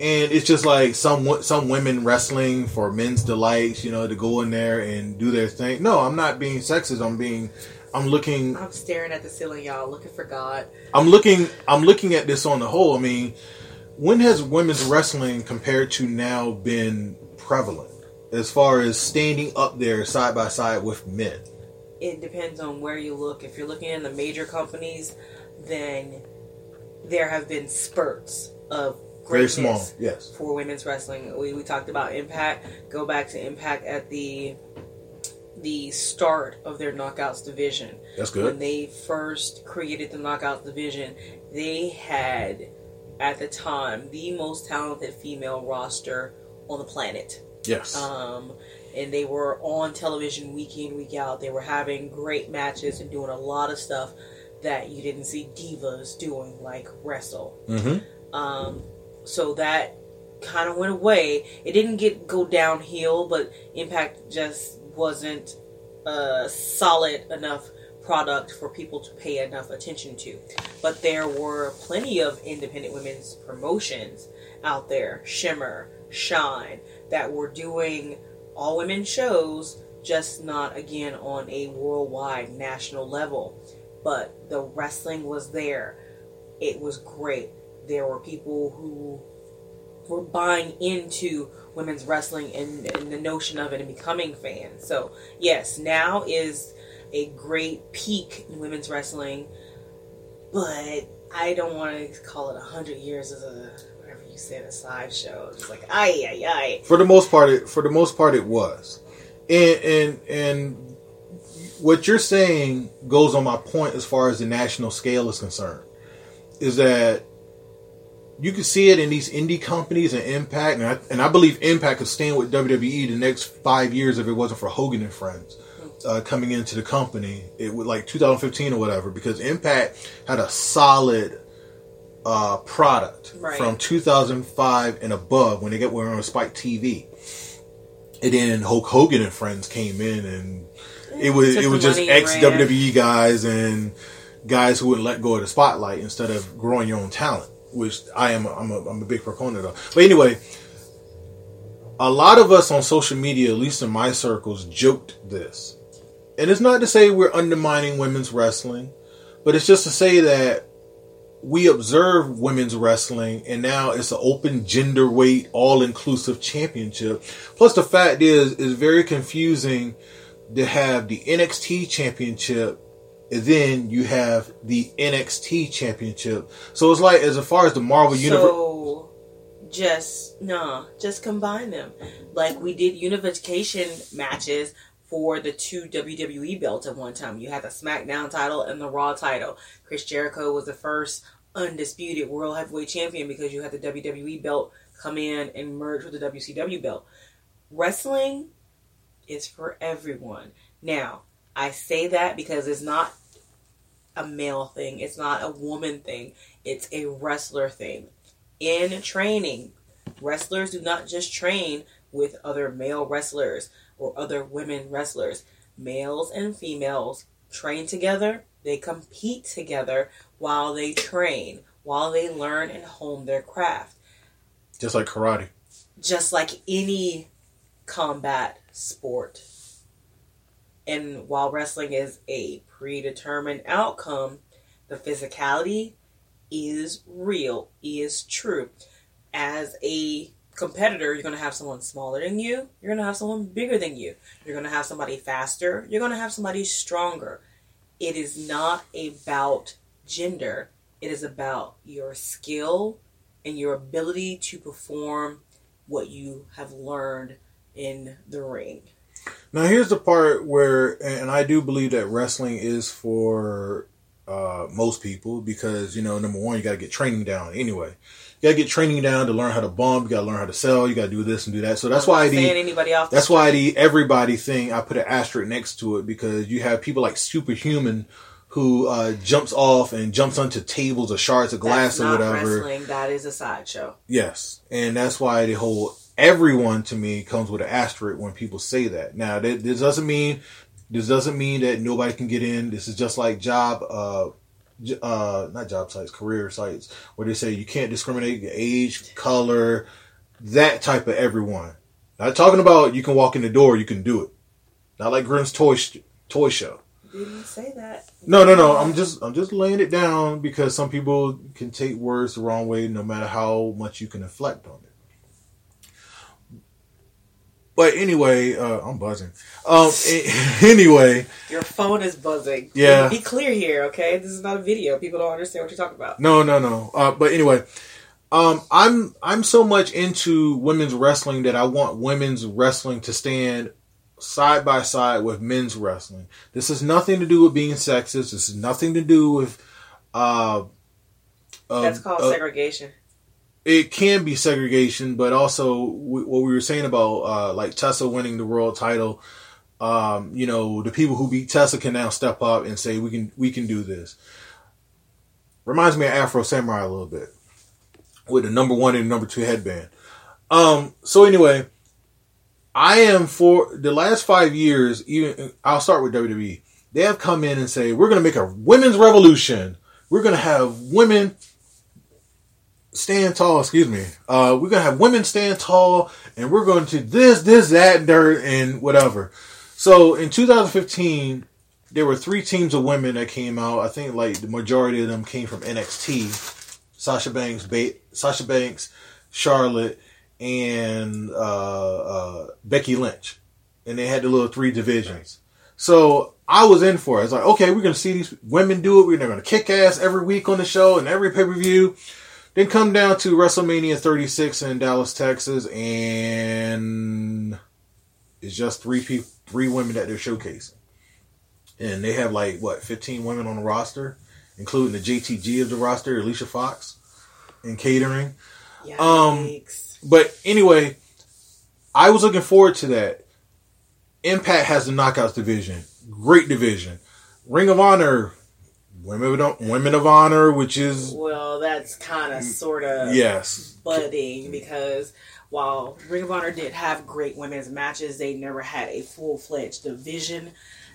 and it's just like some some women wrestling for men's delights, you know, to go in there and do their thing. No, I'm not being sexist. I'm being, I'm looking, I'm staring at the ceiling, y'all, looking for God. I'm looking, I'm looking at this on the whole. I mean, when has women's wrestling compared to now been prevalent as far as standing up there side by side with men? it depends on where you look. If you're looking in the major companies, then there have been spurts of very greatness small. Yes. for women's wrestling. We, we talked about Impact. Go back to Impact at the the start of their knockouts division. That's good. When they first created the knockouts division, they had at the time the most talented female roster on the planet. Yes. Um, and they were on television week in, week out. They were having great matches and doing a lot of stuff that you didn't see divas doing, like wrestle. mm-hmm. Um, so that kind of went away. It didn't get go downhill, but Impact just wasn't a solid enough product for people to pay enough attention to. But there were plenty of independent women's promotions out there, Shimmer, Shine, that were doing all women shows, just not again on a worldwide national level. But the wrestling was there. It was great. There were people who were buying into women's wrestling and, and the notion of it and becoming fans. So, yes, now is a great peak in women's wrestling, but I don't want to call it a hundred years as a whatever you said a sideshow. It's like ay ay ay. For the most part, it, for the most part, it was, and and and what you're saying goes on my point as far as the national scale is concerned, is that you can see it in these indie companies and Impact, and I, and I believe Impact could stand with WWE the next five years if it wasn't for Hogan and Friends uh, coming into the company. It would like 2015 or whatever, because Impact had a solid uh, product Right. from 2005 and above when they get were on Spike TV. And then Hulk Hogan and Friends came in, and it was Took it was just ex. WWE guys and guys who wouldn't let go of the spotlight instead of growing your own talent, which I am. I'm a, I'm a big proponent of. But anyway, a lot of us on social media, at least in my circles, joked this, and it's not to say we're undermining women's wrestling, but it's just to say that we observe women's wrestling and now it's an open gender weight all inclusive championship plus the fact is it's very confusing to have the NXT championship and then you have the NXT championship so it's like as far as the Marvel universe So just nah, just combine them like we did unification matches for the two WWE belts at one time. You had the SmackDown title and the Raw title. Chris Jericho was the first undisputed World Heavyweight Champion because you had the WWE belt come in and merge with the WCW belt. Wrestling is for everyone. Now, I say that because it's not a male thing, it's not a woman thing, it's a wrestler thing. In training, wrestlers do not just train with other male wrestlers or other women wrestlers. Males and females train together, they compete together while they train, while they learn and hone their craft. just like karate Just like any combat sport. And while wrestling is a predetermined outcome, the physicality is real, is true. As a competitor, you're going to have someone smaller than you, you're going to have someone bigger than you, you're going to have somebody faster, you're going to have somebody stronger. It is not about gender, it is about your skill and your ability to perform what you have learned in the ring. Now here's the part where, and I do believe that wrestling is for uh, most people because you know, number one, you got to get training down anyway. You got to get training down to learn how to bump. You got to learn how to sell. You got to do this and do that. So that's why the anybody off that's why the everybody thing I put an asterisk next to it because you have people like superhuman who uh, jumps off and jumps onto tables or shards of glass or whatever. wrestling. That is a sideshow. Yes, and that's why the whole everyone to me comes with an asterisk when people say that. Now, that, this doesn't mean this doesn't mean that nobody can get in. This is just like job, uh, uh, not job sites, career sites, where they say you can't discriminate age, color, that type of everyone. Not talking about you can walk in the door, you can do it. Not like Grim's toy toy show. Didn't say that. No, no, no. I'm just I'm just laying it down because some people can take words the wrong way, no matter how much you can inflect on it. But anyway, uh, I'm buzzing. Um, <laughs> anyway, Your phone is buzzing. Yeah. Be clear here, okay? This is not a video. People don't understand what you're talking about. no, no, no. Uh, but anyway, Um, I'm I'm so much into women's wrestling that I want women's wrestling to stand side by side with men's wrestling. This has nothing to do with being sexist. This has nothing to do with. Uh, uh, That's called segregation. It can be segregation, but also what we were saying about uh, like Tessa winning the world title. Um, you know, the people who beat Tessa can now step up and say we can we can do this. Reminds me of Afro Samurai a little bit with the number one and number two headband. Um, so anyway, I am for the last five years. Even I'll start with WWE. They have come in and say we're going to make a women's revolution. We're going to have women stand tall. Excuse me. Uh, we're to have women stand tall, and we're going to this, this, that, dirt, and whatever. So in 2015, there were three teams of women that came out. I think like the majority of them came from NXT. Sasha Banks, ba- Sasha Banks, Charlotte, and uh, uh, Becky Lynch, and they had the little three divisions. So I was in for it. I was like, okay, we're gonna see these women do it. We're gonna kick ass every week on the show and every pay per view. Then come down to WrestleMania 36 in Dallas, Texas, and it's just three people, three women that they're showcasing, and they have like what 15 women on the roster, including the JTG of the roster, Alicia Fox, and catering. Um, But anyway, I was looking forward to that. Impact has the Knockouts division, great division. Ring of Honor, women of women of honor, which is well, that's kind of sort of yes, budding because while Ring of Honor did have great women's matches, they never had a full fledged division.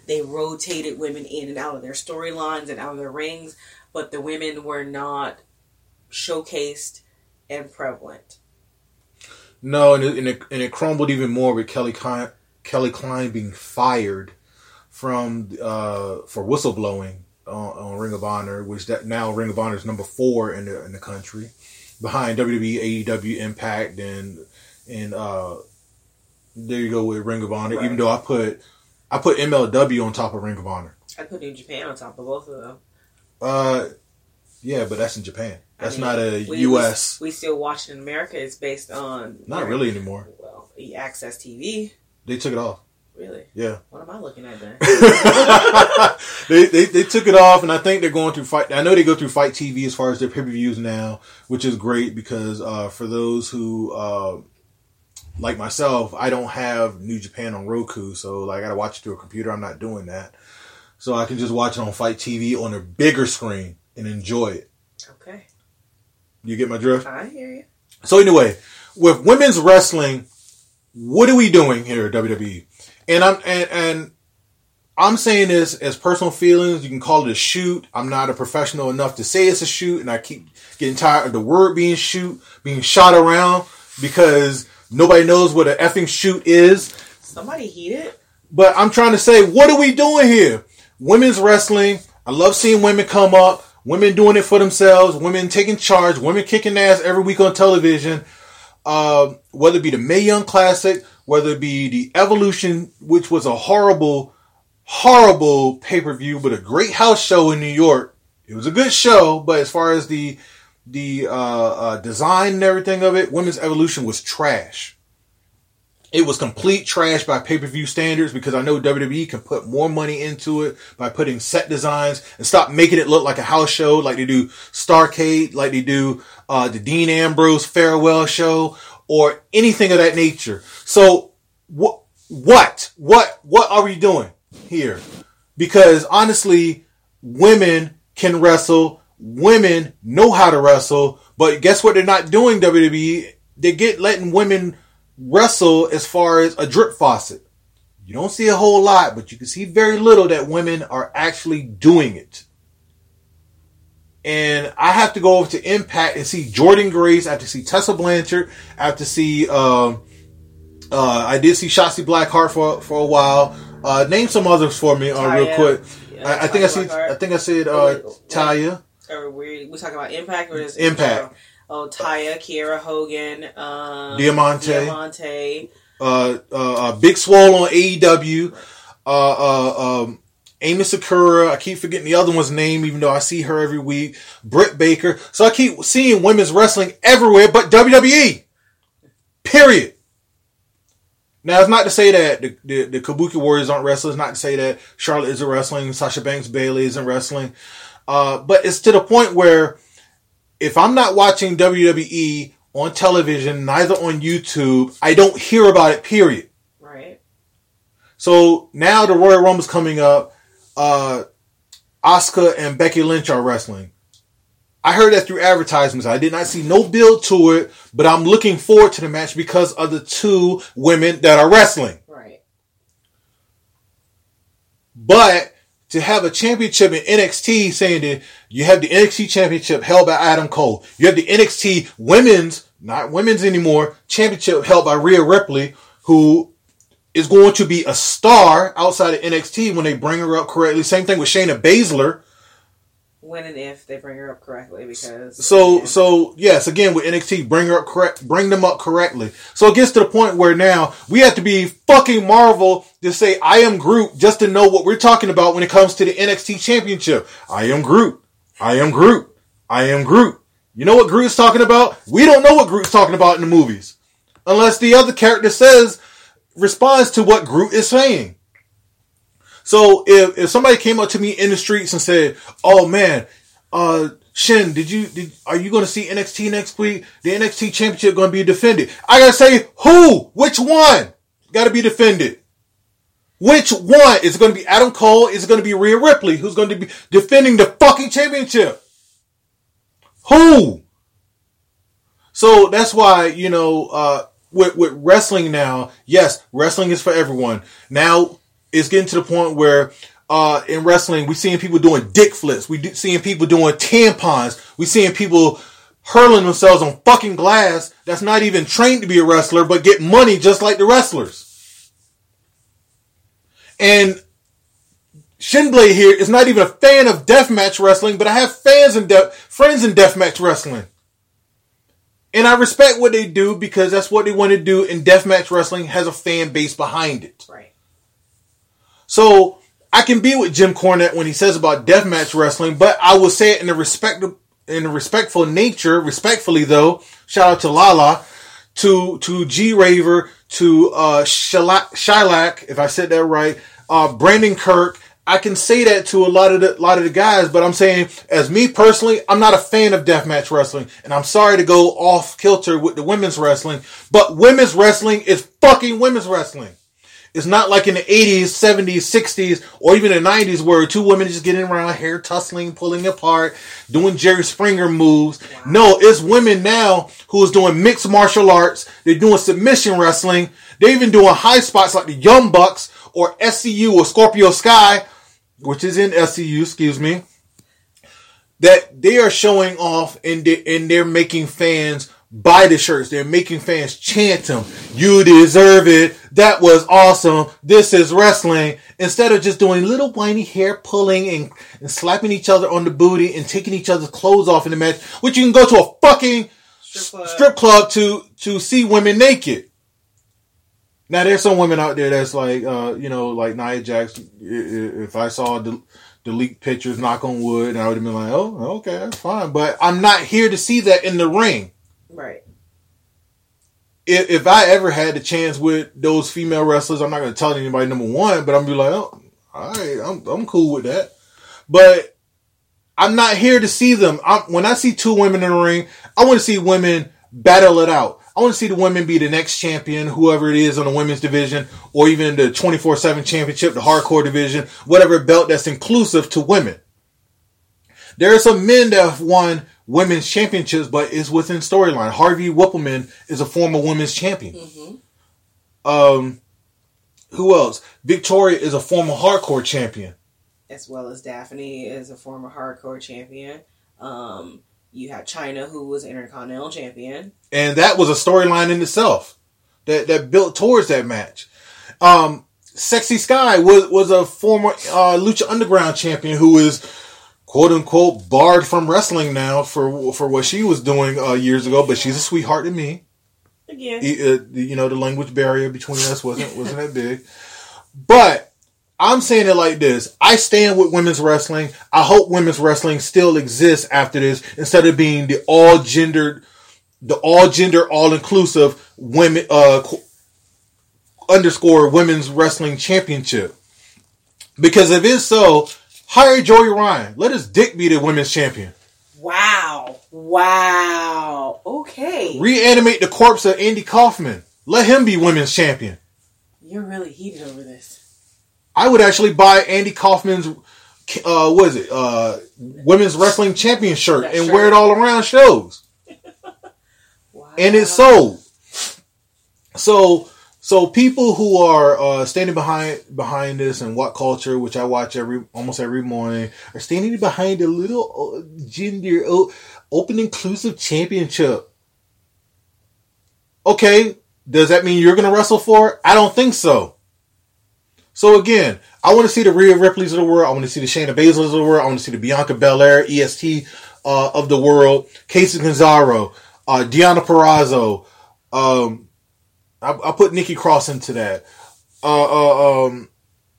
They rotated women in and out of their storylines and out of their rings, but the women were not showcased and prevalent. no, and it, and it, and it crumbled even more with Kelly Klein, Kelly Klein being fired from uh, for whistleblowing on, on Ring of Honor, which that now Ring of Honor is number four in the in the country, behind WWE, AEW, Impact, and and uh, there you go with Ring of Honor. Right. Even though I put I put MLW on top of Ring of Honor. I put New Japan on top of both of them. Uh, yeah, but that's in Japan. That's I mean, not a we- U.S. We, we still watch it in America. It's based on not really anymore. Well, AXS TV. They took it off. Really? Yeah. What am I looking at then? <laughs> they, they they took it off, and I think they're going through fight. I know they go through FITE TV as far as their pay per views now, which is great because uh, for those who uh, like myself, I don't have New Japan on Roku, so like I gotta watch it through a computer. I'm not doing that, so I can just watch it on FITE TV on a bigger screen and enjoy it. okay, You get my drift? I hear you. So anyway, with women's wrestling, what are we doing here at WWE? And I'm and, and I'm saying this as personal feelings. You can call it a shoot. I'm not a professional enough to say it's a shoot, and I keep getting tired of the word being shoot, being shot around because nobody knows what an effing shoot is. Somebody heat it. But I'm trying to say, what are we doing here? Women's wrestling. I love seeing women come up, women doing it for themselves, women taking charge, women kicking ass every week on television. Uh, whether it be the Mae Young Classic, whether it be the Evolution, which was a horrible, horrible pay per view, but a great house show in New York. It was a good show, but as far as the the uh, uh, design and everything of it, Women's Evolution was trash. It was complete trash by pay per view standards because I know WWE can put more money into it by putting set designs and stop making it look like a house show, like they do Starcade, like they do uh, the Dean Ambrose farewell show, or anything of that nature. So what, what, what, what are we doing here? Because honestly, women can wrestle. Women know how to wrestle, but guess what? They're not doing WWE. They get letting women wrestle as far as a drip faucet. You don't see a whole lot, but you can see very little that women are actually doing it. And I have to go over to Impact and see Jordynne Grace. I have to see Tessa Blanchard. I have to see. Um, uh, I did see Shotzi Blackheart for for a while. Uh, name some others for me, uh, real quick. Yeah, I, I think I said. I think I said uh, Taya. Are we we talking about Impact or just Impact. Oh, Taya, Kiera Hogan, um, Diamante. Diamante. uh, uh, uh, Big Swole on AEW. Uh, uh, um, Emi Sakura. I keep forgetting the other one's name, even though I see her every week. Britt Baker. So I keep seeing women's wrestling everywhere, but WWE. Period. Now, it's not to say that the, the, the Kabuki Warriors aren't wrestlers. Not to say that Charlotte isn't wrestling, Sasha Banks Bayley isn't wrestling. Uh, but it's to the point where if I'm not watching WWE on television, neither on YouTube, I don't hear about it. Period. Right. So now the Royal Rumble's coming up. Uh, Asuka and Becky Lynch are wrestling. I heard that through advertisements. I did not see no build to it, but I'm looking forward to the match because of the two women that are wrestling. Right. But to have a championship in NXT saying that you have the NXT championship held by Adam Cole. You have the NXT women's, not women's anymore, championship held by Rhea Ripley, who is going to be a star outside of NXT when they bring her up correctly. Same thing with Shayna Baszler. When and if they bring her up correctly, because So yeah. so yes, again with NXT, bring her up correct, bring them up correctly. So it gets to the point where now we have to be fucking Marvel to say I am Groot just to know what we're talking about when it comes to the NXT Championship. I am Groot. I am Groot. I am Groot. You know what Groot's talking about? We don't know what Groot's talking about in the movies, unless the other character says responds to what Groot is saying. So if, if somebody came up to me in the streets and said, "Oh man, uh, Shin, did you did are you going to see NXT next week? The NXT Championship going to be defended?" I gotta say, who? Which one? Got to be defended. Which one? Is it going to be Adam Cole? Is it going to be Rhea Ripley? Who's going to be defending the fucking championship? Who? So that's why you know uh, with with wrestling now. Yes, wrestling is for everyone. Now it's getting to the point where uh, in wrestling we're seeing people doing dick flips. We do, seeing people doing tampons. We're seeing people hurling themselves on fucking glass. That's not even trained to be a wrestler, but get money just like the wrestlers. And Shinblade here is not even a fan of deathmatch wrestling, but I have fans and de- friends in deathmatch wrestling. And I respect what they do because that's what they want to do, and deathmatch wrestling has a fan base behind it. right. So I can be with Jim Cornette when he says about deathmatch wrestling, but I will say it in a respect in a respectful nature, respectfully though. Shout out to Lala, to to G Raver, to uh Shalak, Shylak, if I said that right, uh Brandon Kirk. I can say that to a lot of the lot of the guys, but I'm saying as me personally, I'm not a fan of deathmatch wrestling, and I'm sorry to go off kilter with the women's wrestling, but women's wrestling is fucking women's wrestling. It's not like in the 80s, 70s, 60s, or even the 90s where two women just getting around, hair tussling, pulling apart, doing Jerry Springer moves. No, it's women now who's doing mixed martial arts. They're doing submission wrestling. They're even doing high spots like the Young Bucks or SCU or Scorpio Sky, which is in SCU, excuse me. That they are showing off and they, and they're making fans buy the shirts. They're making fans chant them. You deserve it. That was awesome. This is wrestling. Instead of just doing little whiny hair pulling and, and slapping each other on the booty and taking each other's clothes off in the match, which you can go to a fucking Strip club. strip club to to see women naked. Now there's some women out there that's like, uh, you know, like Nia i- If I saw the, the leaked pictures, knock on wood, and I would have been like, oh, okay, that's fine. But I'm not here to see that in the ring. Right. If, if I ever had the chance with those female wrestlers, I'm not going to tell anybody number one, but I'm be like, oh, all right, I'm I'm cool with that. But I'm not here to see them. I'm, when I see two women in the ring, I want to see women battle it out. I want to see the women be the next champion, whoever it is on the women's division, or even the 24 7 championship, the hardcore division, whatever belt that's inclusive to women. There are some men that have won women's championships, but it's within storyline. Harvey Wippleman is a former women's champion. Um, who else? Victoria is a former hardcore champion. As well as Daffney is a former hardcore champion. Um, you have Chyna, who was intercontinental champion. and that was a storyline in itself that that built towards that match. Um, Sexy Star was was a former uh, Lucha Underground champion who is quote unquote barred from wrestling now for for what she was doing uh, years ago, but she's a sweetheart to me. Again, uh, you know, the language barrier between us wasn't wasn't that big, but I'm saying it like this. I stand with women's wrestling. I hope women's wrestling still exists after this instead of being the all gendered, the all gender, all inclusive women, uh, underscore women's wrestling championship. Because if it's so, hire Joey Ryan. Let his dick be the women's champion. Wow. Wow. Okay. Reanimate the corpse of Andy Kaufman. Let him be women's champion. You're really heated over this. I would actually buy Andy Kaufman's uh what is it? Uh women's wrestling champion shirt That and shirt. wear it all around shows. <laughs> Wow. And it's sold. So so people who are uh standing behind behind this and WhatCulture, which I watch every almost every morning, are standing behind a little uh, gender open inclusive championship. Okay, does that mean you're gonna wrestle for it? I don't think so. So again, I want to see the Rhea Ripley's of the world. I want to see the Shayna Baszler's of the world. I want to see the Bianca Belair, EST uh, of the world, Kacy Catanzaro, uh, Deonna Purrazzo. Um, I, I put Nikki Cross into that. Uh, uh, um,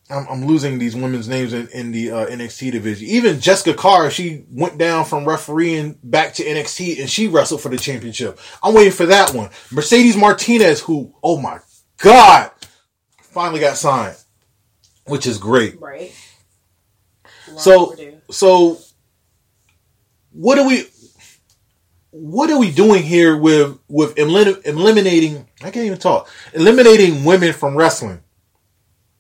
I'm, I'm losing these women's names in, in the uh, NXT division. Even Jessika Carr, she went down from refereeing back to NXT and she wrestled for the championship. I'm waiting for that one. Mercedes Martinez, who, oh my God, finally got signed, which is great. Right. Long So, overdue. so what are we? What are we doing here with with elim- eliminating? I can't even talk. Eliminating women from wrestling.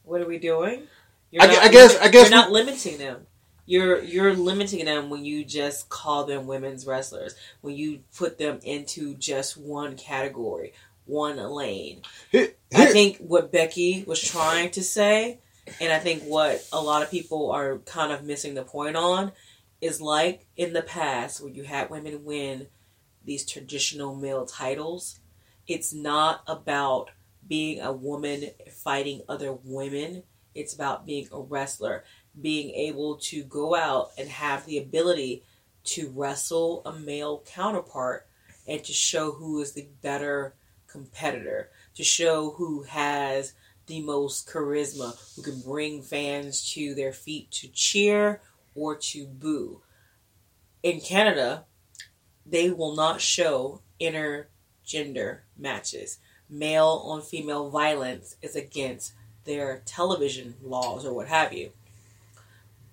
what are we doing? You're I gu- I guess- I guess you're not limiting them. You're you're limiting them when you just call them women's wrestlers. When you put them into just one category, one lane. Here- I think what Becky was trying to say, and I think what a lot of people are kind of missing the point on, is like in the past where you had women win these traditional male titles. It's not about being a woman fighting other women. It's about being a wrestler, being able to go out and have the ability to wrestle a male counterpart and to show who is the better competitor, to show who has the most charisma, who can bring fans to their feet to cheer or to boo. In Canada, they will not show intergender matches. Male on female violence is against their television laws or what have you.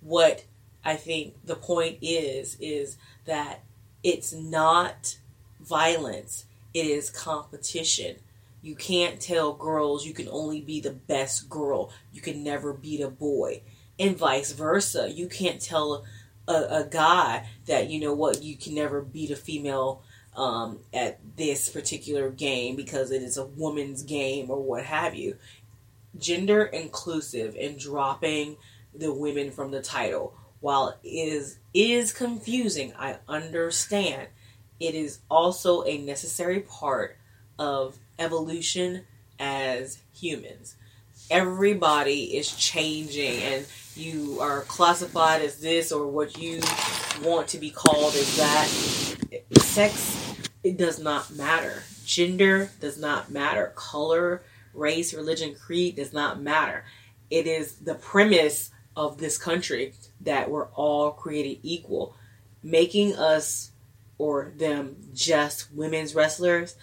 What I think the point is, is that it's not violence, it is competition. You can't tell girls you can only be the best girl, you can never beat a boy, and vice versa. You can't tell a, a guy that, you know what, you can never beat a female um, at this particular game because it is a woman's game or what have you. Gender inclusive and dropping the women from the title, while it is is confusing, I understand. It is also a necessary part of evolution as humans. Everybody is changing, and you are classified as this or what you want to be called as that. Sex, it does not matter. Gender does not matter. Color, race, religion, creed does not matter. It is the premise of this country that we're all created equal. Making us or them just women's wrestlers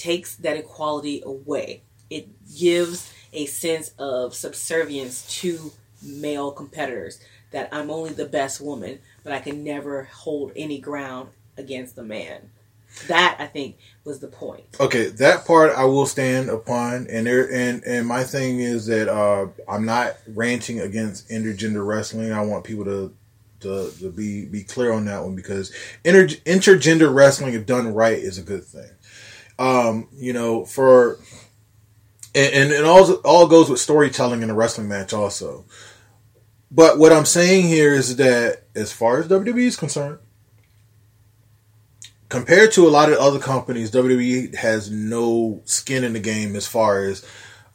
takes that equality away. It gives a sense of subservience to male competitors that I'm only the best woman, but I can never hold any ground against a man. That I think was the point. Okay, that part I will stand upon, and there and and my thing is that uh, I'm not ranting against intergender wrestling. I want people to to, to be be clear on that one because inter, intergender wrestling, if done right, is a good thing. Um, you know, for and, and it all all goes with storytelling in a wrestling match also. But what I'm saying here is that as far as WWE is concerned, compared to a lot of other companies, WWE has no skin in the game as far as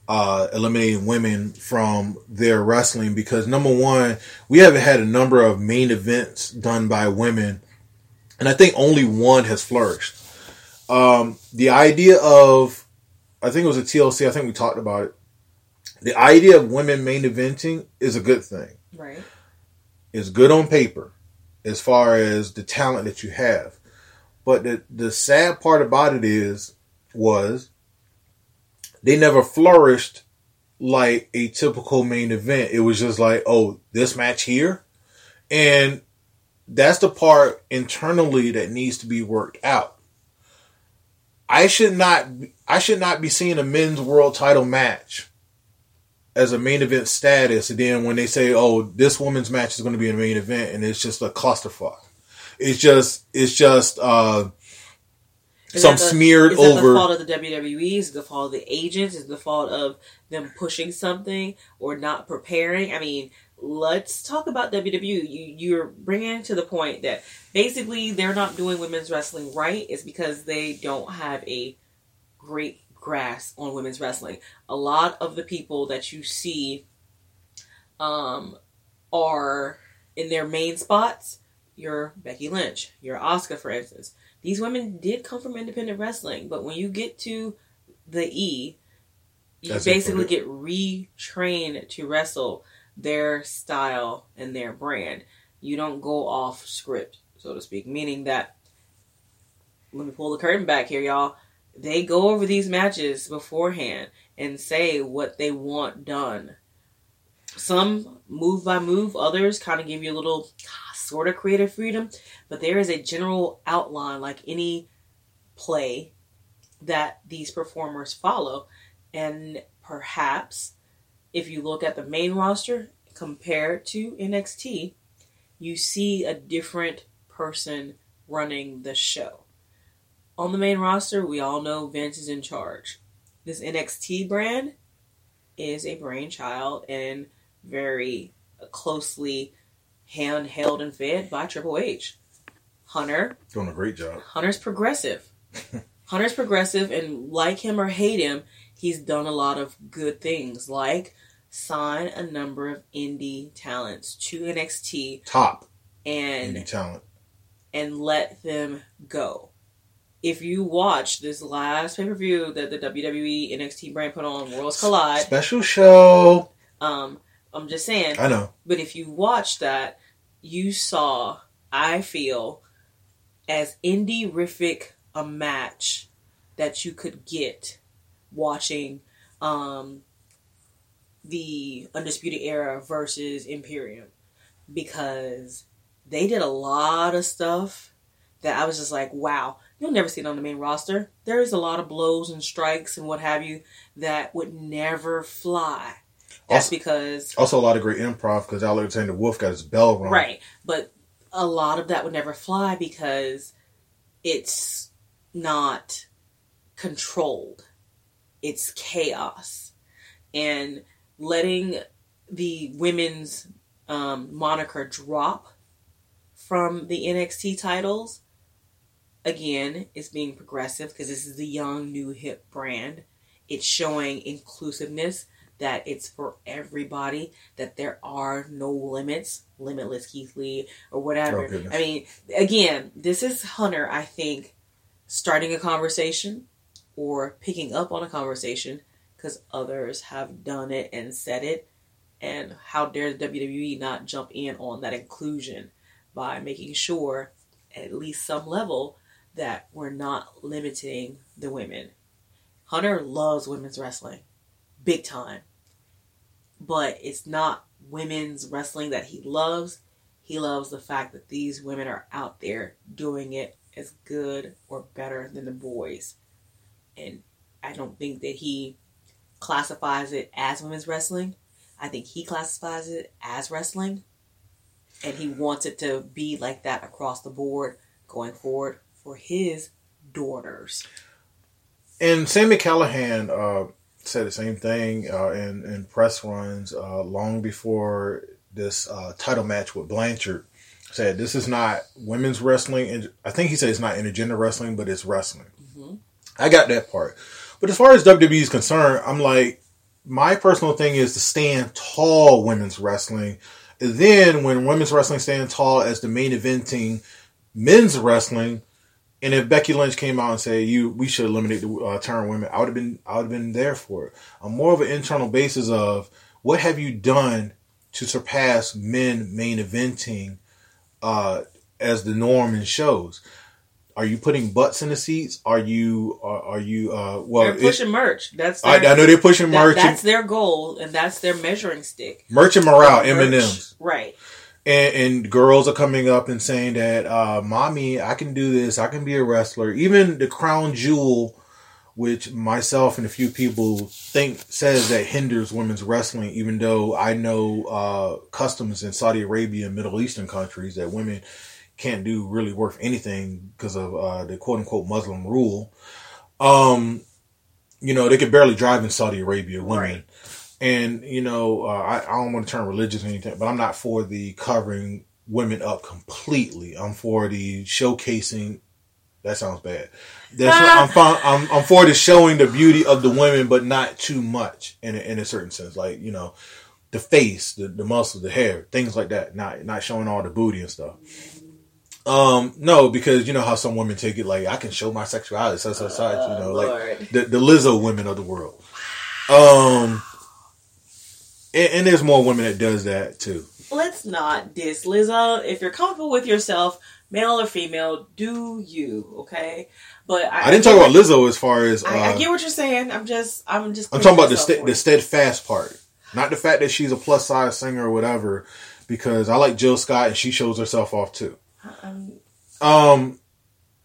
uh, eliminating women from their wrestling because number one, we haven't had a number of main events done by women, and I think only one has flourished. Um, the idea of, I think it was a TLC. I think we talked about it. the idea of women main eventing is a good thing. Right. It's good on paper as far as the talent that you have. But the the sad part about it is was they never flourished like a typical main event. It was just like, oh, this match here. And that's the part internally that needs to be worked out. I should not I should not be seeing a men's world title match as a main event status, and then when they say, "Oh, this woman's match is going to be a main event," and it's just a clusterfuck. It's just it's just uh, some the, smeared is over. the fault of the WWE? Is the fault of the agents? Is the fault of them pushing something or not preparing? I mean, let's talk about WWE. You you're bringing to the point that basically they're not doing women's wrestling right. Is because they don't have a great grasp on women's wrestling. A lot of the people that you see um, are in their main spots. Your Becky Lynch, your Asuka, for instance. These women did come from independent wrestling, but when you get to the E, you That's basically get retrained to wrestle their style and their brand. You don't go off script, so to speak, meaning that let me pull the curtain back here, y'all. They go over these matches beforehand and say what they want done. Some move by move, others kind of give you a little sort of creative freedom, but there is a general outline, like any play, that these performers follow. And perhaps if you look at the main roster compared to NXT, you see a different person running the show. On the main roster, we all know Vince is in charge. This NXT brand is a brainchild and very closely handheld and fed by Triple H. Hunter Doing a great job. Hunter's progressive. <laughs> Hunter's progressive, and like him or hate him, he's done a lot of good things, like sign a number of indie talents to NXT Top and indie talent. and let them go. If you watch this last pay per view that the WWE NXT brand put on, Worlds Collide, Special show. um, I'm just saying, I know. But if you watch that, you saw, I feel, as indie-rific a match that you could get watching um, the Undisputed Era versus Imperium. Because they did a lot of stuff that I was just like, wow, you'll never see it on the main roster. There is a lot of blows and strikes and what have you that would never fly. That's Also- because Also, a lot of great improv because Alexander Wolfe got his bell rung. Right. But a lot of that would never fly because it's not controlled. It's chaos. And letting the women's um, moniker drop from the NXT titles, again, is being progressive because this is the young, new, hip brand. It's showing inclusiveness that it's for everybody, that there are no limits, limitless Keith Lee or whatever. Oh. I mean, again, this is Hunter, I think, starting a conversation or picking up on a conversation because others have done it and said it. And how dare the WWE not jump in on that inclusion by making sure, at least some level, that we're not limiting the women. Hunter loves women's wrestling, big time. But it's not women's wrestling that he loves. He loves the fact that these women are out there doing it as good or better than the boys. And I don't think that he classifies it as women's wrestling. I think he classifies it as wrestling. And he wants it to be like that across the board going forward for his daughters. And Sami Callihan uh, said the same thing uh, in, in press runs uh, long before this uh, title match with Blanchard. Said this is not women's wrestling, and I think he said it's not intergender wrestling, but it's wrestling. Mhm. I got that part. But as far as WWE is concerned, I'm like, my personal thing is to stand tall women's wrestling. And then when women's wrestling stand tall as the main eventing men's wrestling, And if Becky Lynch came out and said you we should eliminate the uh, term women, I would have been I would have been there for it. On more of an internal basis of what have you done to surpass men main eventing uh, as the norm in shows. Are you putting butts in the seats? Are you are, are you uh well They're pushing merch. That's I, their, I know they're pushing that- merch that's and, their goal, and that's their measuring stick. merch and morale. M and M's. Right. and, and girls are coming up and saying that, uh, "Mommy, I can do this. I can be a wrestler." Even the crown jewel, which myself and a few people think says that hinders women's wrestling, even though I know uh, customs in Saudi Arabia and Middle Eastern countries that women can't do really worth anything because of uh, the quote unquote Muslim rule. Um, you know, they could barely drive in Saudi Arabia, women. Right. And, you know, uh, I, I don't want to turn religious or anything, but I'm not for the covering women up completely. I'm for the showcasing. That sounds bad. That's what I'm, <laughs> fine, I'm I'm for the showing the beauty of the women, but not too much in a, in a certain sense. Like you know, the face, the the muscles, the hair, things like that. Not not showing all the booty and stuff. Um, no, because you know how some women take it like I can show my sexuality, such such such. You know, like the the Lizzo women of the world. Um, and, and there's more women that does that too. Let's not diss Lizzo. If you're comfortable with yourself, male or female, do you, okay? But I, I didn't talk about what- Lizzo as far as uh, I, I get what you're saying. I'm just, I'm just. I'm talking about the the steadfast part, not the fact that she's a plus size singer or whatever. Because I like Jill Scott and she shows herself off too. Um, Um,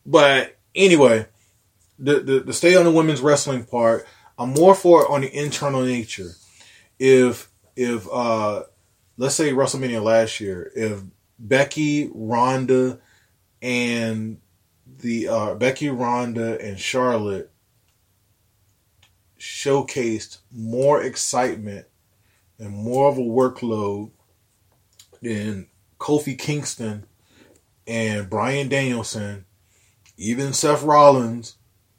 but anyway, the, the the stay on the women's wrestling part, I'm more for it on the internal nature. If if uh, let's say WrestleMania last year, if Becky, Ronda, and the uh, Becky, Ronda, and Charlotte showcased more excitement and more of a workload than Kofi Kingston and Bryan Danielson, even Seth Rollins,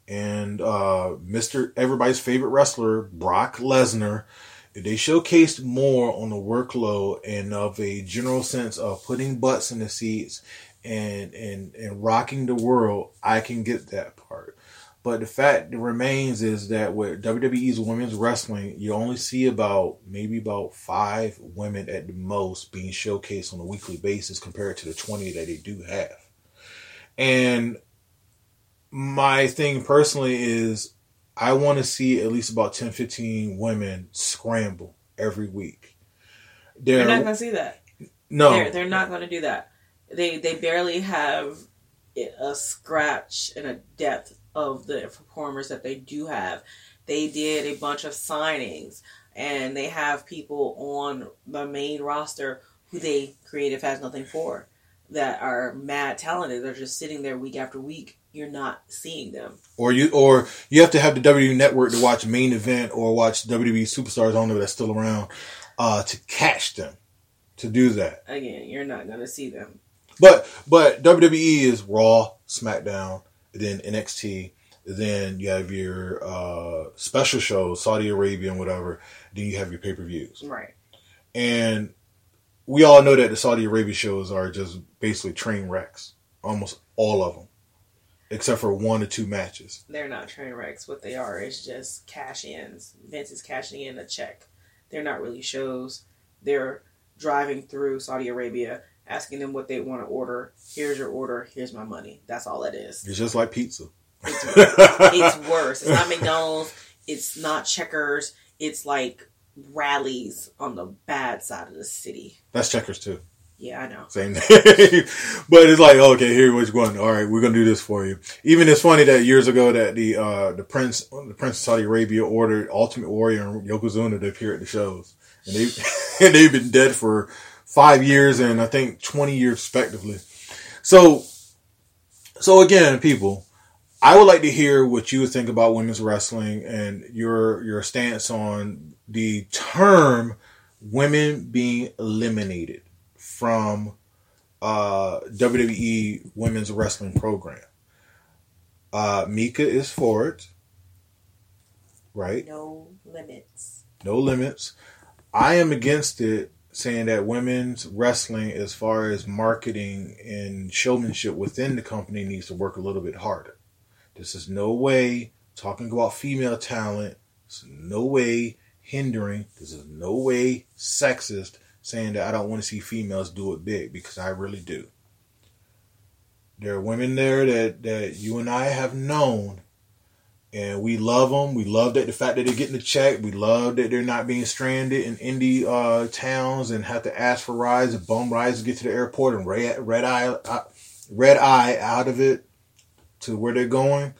and uh, Mr. Everybody's favorite wrestler, Brock Lesnar. They showcased more on the workload and of a general sense of putting butts in the seats and and and rocking the world, I can get that part. But the fact that remains is that with WWE's women's wrestling, you only see about maybe about five women at the most being showcased on a weekly basis compared to the 20 that they do have. And my thing personally is I want to see at least about 10, 15 women scramble every week. you're They're, not gonna see that. no, They're, they're not going to do that. They they barely have a scratch and a depth of the performers that they do have. They did a bunch of signings, and they have people on the main roster who they creative has nothing for that are mad talented. They're just sitting there week after week. You're not seeing them. or you or you have to have the WWE network to watch main event or watch WWE superstars. on if that's still around uh, to catch them to do that. Again, you're not going to see them. But but WWE is Raw, SmackDown, then NXT, then you have your uh, special shows, Saudi Arabia and whatever. Then you have your pay per views, Right. and we all know that the Saudi Arabia shows are just basically train wrecks, almost all of them, except for one or two matches. they're not train wrecks. What they are is just cash ins. Vince is cashing in a check. They're not really shows. They're driving through Saudi Arabia, asking them what they want to order. Here's your order. Here's my money. That's all it is. It's just like pizza. It's, <laughs> it's worse. It's not McDonald's. It's not checkers. It's like rallies on the bad side of the city. That's checkers too. Yeah, I know. Same thing. <laughs> but it's like, okay, here what you going. All right, we're gonna do this for you. Even it's funny that years ago that the uh the prince the prince of Saudi Arabia ordered Ultimate Warrior and Yokozuna to appear at the shows, and they <laughs> and they've been dead for five years and I think twenty years respectively. So, so again, people, I would like to hear what you think about women's wrestling and your your stance on the term women being eliminated from uh, WWE women's wrestling program. Uh, Mika is for it, right? No limits. No limits. I am against it saying that women's wrestling, as far as marketing and showmanship within the company, needs to work a little bit harder. This is no way talking about female talent. Is no way hindering. This is no way sexist saying that I don't want to see females do it big because I really do. There are women there that, that you and I have known and we love them. We love that the fact that they're getting the check. We love that they're not being stranded in indie uh, towns and have to ask for rides and bum rides to get to the airport and red red eye uh, red eye out of it to where they're going.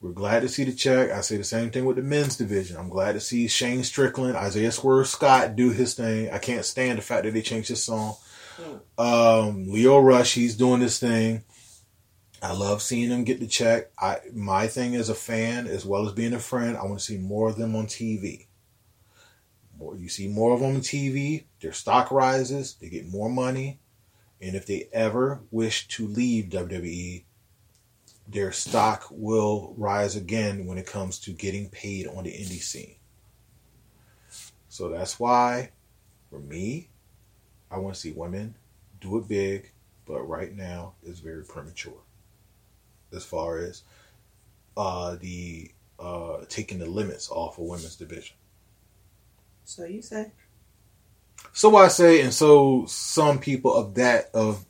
We're glad to see the check. I say the same thing with the men's division. I'm glad to see Shane Strickland, Isaiah Swerve Scott do his thing. I can't stand the fact that they changed his song. Um, Lio Rush, he's doing this thing. I love seeing them get the check. I my thing as a fan, as well as being a friend, I want to see more of them on TV. More you see more of them on TV, their stock rises, they get more money, and if they ever wish to leave WWE, their stock will rise again when it comes to getting paid on the indie scene. So that's why, for me, I want to see women do it big, but right now it's very premature as far as uh, the uh, taking the limits off of women's division. So you say? So I say, and so some people of that of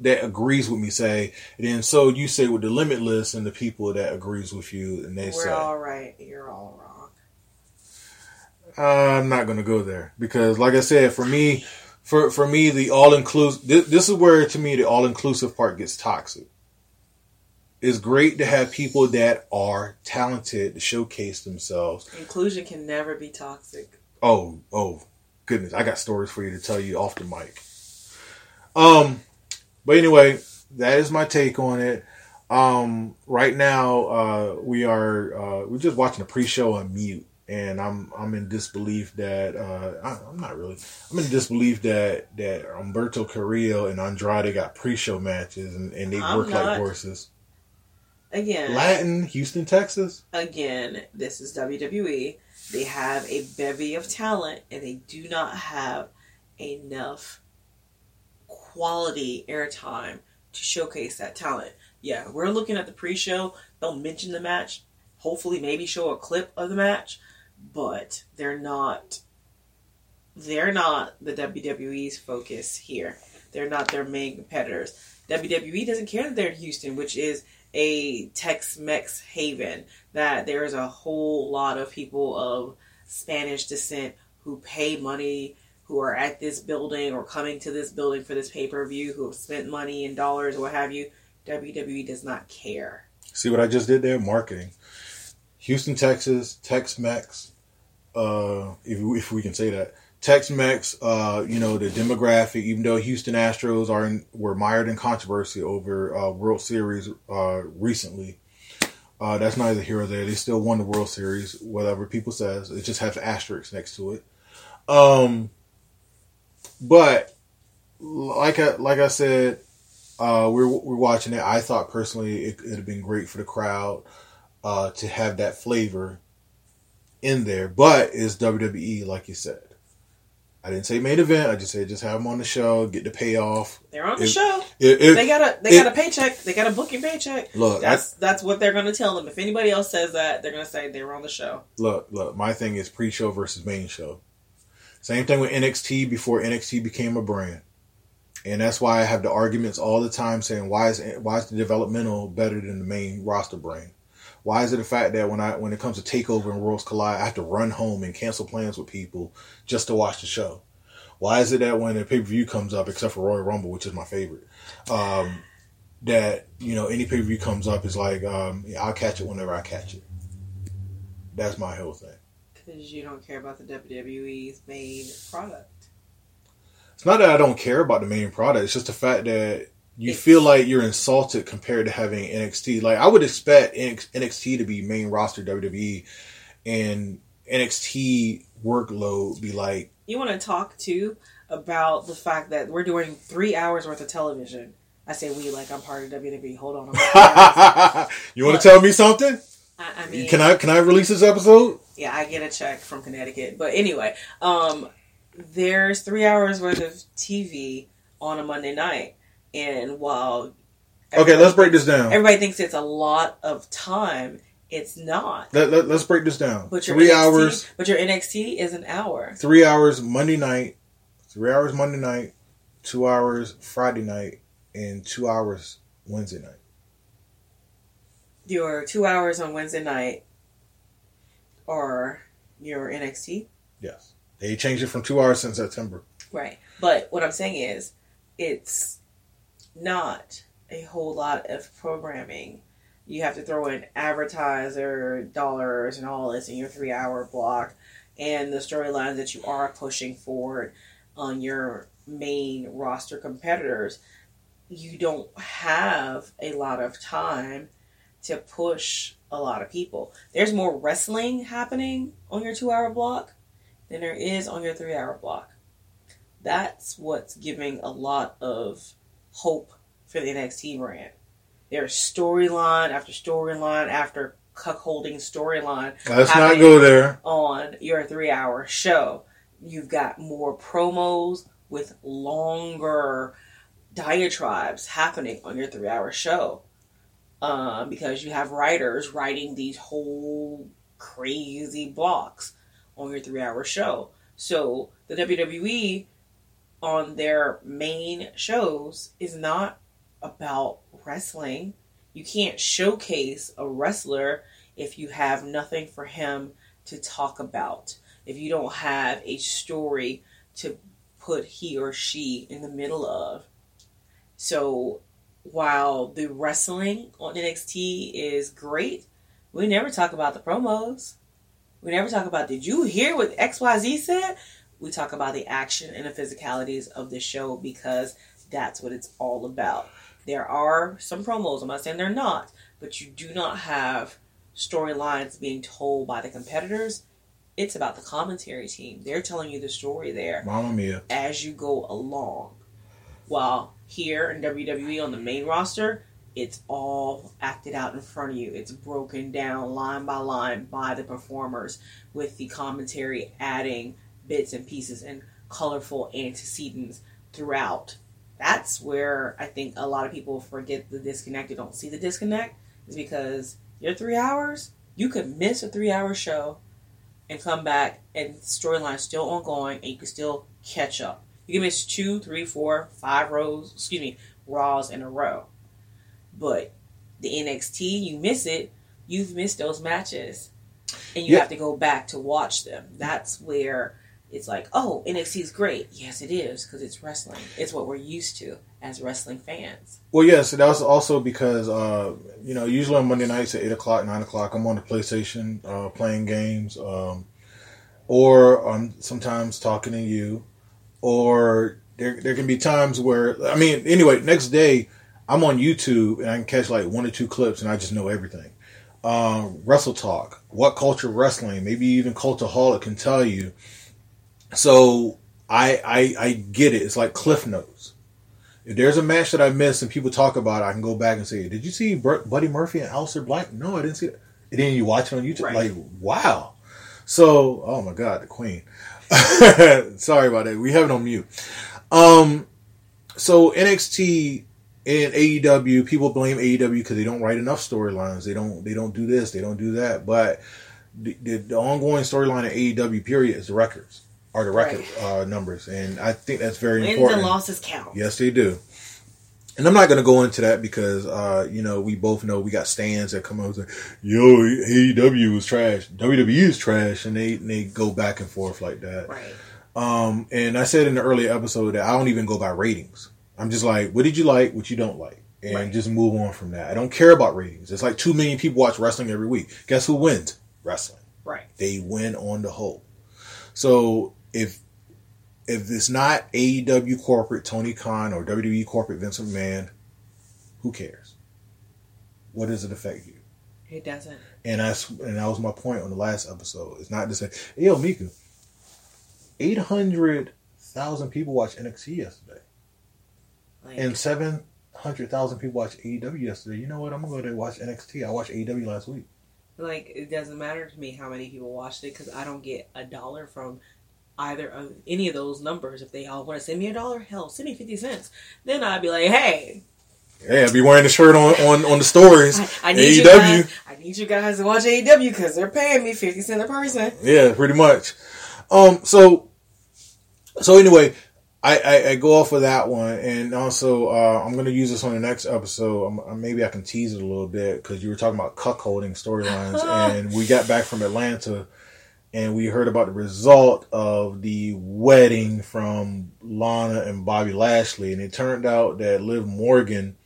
that agrees with me say, and then so you say with the limitless and the people that agrees with you, and they We're say, all right. You're all wrong. I'm not going to go there because, like I said, for me, for for me, the all inclusive. This, this is where to me the all inclusive part gets toxic. It's great to have people that are talented to showcase themselves. Inclusion can never be toxic. Oh, oh, goodness! I got stories for you to tell you off the mic. Um, but anyway, that is my take on it. Um, right now, uh, we are uh, we're just watching a pre-show on mute, and I'm I'm in disbelief that uh, I, I'm not really I'm in disbelief that that Umberto Carrillo and Andrade got pre-show matches and, and they I'm work like horses. Again, Latin, Houston, Texas. again, this is WWE. They have a bevy of talent and they do not have enough quality airtime to showcase that talent. Yeah, we're looking at the pre show. They'll mention the match, hopefully, maybe show a clip of the match, but they're not. They're not the WWE's focus here. They're not their main competitors. WWE doesn't care that they're in Houston, which is a Tex-Mex haven. That there is a whole lot of people of Spanish descent who pay money, who are at this building or coming to this building for this pay-per-view, who have spent money in dollars or what have you. WWE does not care. See what I just did there? Marketing. Houston, Texas, Tex-Mex. Uh, if if we can say that. Tex-Mex, uh, you know the demographic. Even though Houston Astros are in, were mired in controversy over uh, World Series uh, recently, uh, that's neither here or there. They still won the World Series, whatever people says. It just has asterisks next to it. Um, but like I like I said, uh, we're we're watching it. I thought personally it would have been great for the crowd uh, to have that flavor in there, but it's WWE, like you said. I didn't say main event. I just said just have them on the show, get the payoff. They're on the If- show. If, if- They got a they got a paycheck. They got a booking paycheck. look, I, That's that's what they're going to tell them. If anybody else says that, they're going to say they were on the show. look, look. My thing is pre-show versus main show. Same thing with NXT before NXT became a brand, and that's why I have the arguments all the time saying why is why is the developmental better than the main roster brand? Why is it the fact that when I when it comes to Takeover and Worlds Collide, I have to run home and cancel plans with people just to watch the show? Why is it that when a pay per view comes up, except for Royal Rumble, which is my favorite, um, that you know any pay per view comes up is like um, yeah, I'll catch it whenever I catch it. That's my whole thing. Because you don't care about the WWE's main product. It's not that I don't care about the main product. It's just the fact that you It's- feel like you're insulted compared to having NXT. Like I would expect NXT to be main roster WWE, and NXT workload be like You want to talk too about the fact that we're doing three hours worth of television. I say we like I'm part of WWE. Hold on. <laughs> You want to tell me something? I, I mean, Can I can I release this episode? yeah, I get a check from Connecticut. But anyway, um, there's three hours worth of TV on a Monday night, and while Okay, let's break this down. everybody thinks it's a lot of time, it's not. Let, let, us break this down. But your three NXT, hours. But your NXT is an hour. Three hours Monday night. Three hours Monday night. Two hours Friday night, and two hours Wednesday night. Your two hours on Wednesday night, or your NXT. Yes, they changed it from two hours since September. Right. But what I'm saying is, it's not a whole lot of programming. You have to throw in advertiser dollars and all this in your three hour block and the storylines that you are pushing forward on your main roster competitors. You don't have a lot of time to push a lot of people. There's more wrestling happening on your two hour block than there is on your three hour block. That's what's giving a lot of hope for the NXT brand. There's storyline after storyline after cuckolding storyline. Let's not go there. On your three hour show, you've got more promos with longer diatribes happening on your three hour show. Um, because you have writers writing these whole crazy blocks on your three hour show. So the WWE on their main shows is not about wrestling. You can't showcase a wrestler if you have nothing for him to talk about. If you don't have a story to put he or she in the middle of. So while the wrestling on NXT is great, we never talk about the promos. We never talk about did you hear what XYZ said? We talk about the action and the physicalities of the show because that's what it's all about. There are some promos, I'm not saying they're not, but you do not have storylines being told by the competitors. It's about the commentary team. They're telling you the story there Mamma mia. as you go along. While here in WWE on the main roster, it's all acted out in front of you. It's broken down line by line by the performers with the commentary adding bits and pieces and colorful antecedents throughout. That's where I think a lot of people forget the disconnect. You don't see the disconnect is because your three hours, you could miss a three hour show and come back and storyline still ongoing and you can still catch up. You can miss two, three, four, five rows, excuse me, Raws in a row. But the NXT, you miss it, you've missed those matches. And you Yeah. have to go back to watch them. That's where it's like, oh, NXT is great. Yes, it is, because it's wrestling. It's what we're used to as wrestling fans. Well, yes, that was also because uh, you know usually on Monday nights at eight o'clock, nine o'clock, I'm on the PlayStation uh, playing games, um, or I'm sometimes talking to you, or there there can be times where I mean anyway, next day I'm on YouTube and I can catch like one or two clips and I just know everything. Um, Wrestle Talk, WhatCulture Wrestling, maybe even Cultaholic can tell you. So I I I get it. It's like Cliff Notes. If there's a match that I missed and people talk about it, I can go back and say, "Did you see Buddy Murphy and Aleister Black?" No, I didn't see it. And then you watch it on YouTube, Right. like, wow. So, oh my God, the Queen. <laughs> Sorry about that. We have it on mute. Um, so NXT and AEW, people blame AEW because they don't write enough storylines. They don't. They don't do this. They don't do that. But the, the, the ongoing storyline at AEW period is the records, are the record uh, numbers, and I think that's very Wins important. and losses count. Yes, they do. And I'm not going to go into that because, uh, you know, we both know we got stands that come out and say, yo, AEW is trash. WWE is trash. And they, and they go back and forth like that. Right. Um, and I said in the earlier episode that I don't even go by ratings. I'm just like, what did you like? What you don't like? And Right. just move on from that. I don't care about ratings. It's like two million people watch wrestling every week. Guess who wins? Wrestling Right. they win on the whole. So if if it's not AEW corporate Tony Khan or WWE corporate Vince McMahon, who cares? What does it affect you? It doesn't. And that's and that was my point on the last episode. It's not to say, hey, yo, Miku, eight hundred thousand people watched NXT yesterday, Like, and seven hundred thousand people watched AEW yesterday. You know what? I'm gonna go to watch NXT. I watched AEW last week. like it doesn't matter to me how many people watched it because I don't get a dollar from either of any of those numbers. If they all want to send me a dollar, hell, send me fifty cents. Then I'd be like, hey. Yeah, I'd be wearing the shirt on, on, on the stories. I, I need AEW. You guys, I need you guys to watch AEW because they're paying me fifty cents a person. Yeah, pretty much. Um. So. So anyway, I, I, I, go off of that one, and also uh, I'm going to use this on the next episode. I'm, uh, maybe I can tease it a little bit because you were talking about cuckolding storylines, <laughs> and we got back from Atlanta, and we heard about the result of the wedding from Lana and Bobby Lashley, and it turned out that Liv Morgan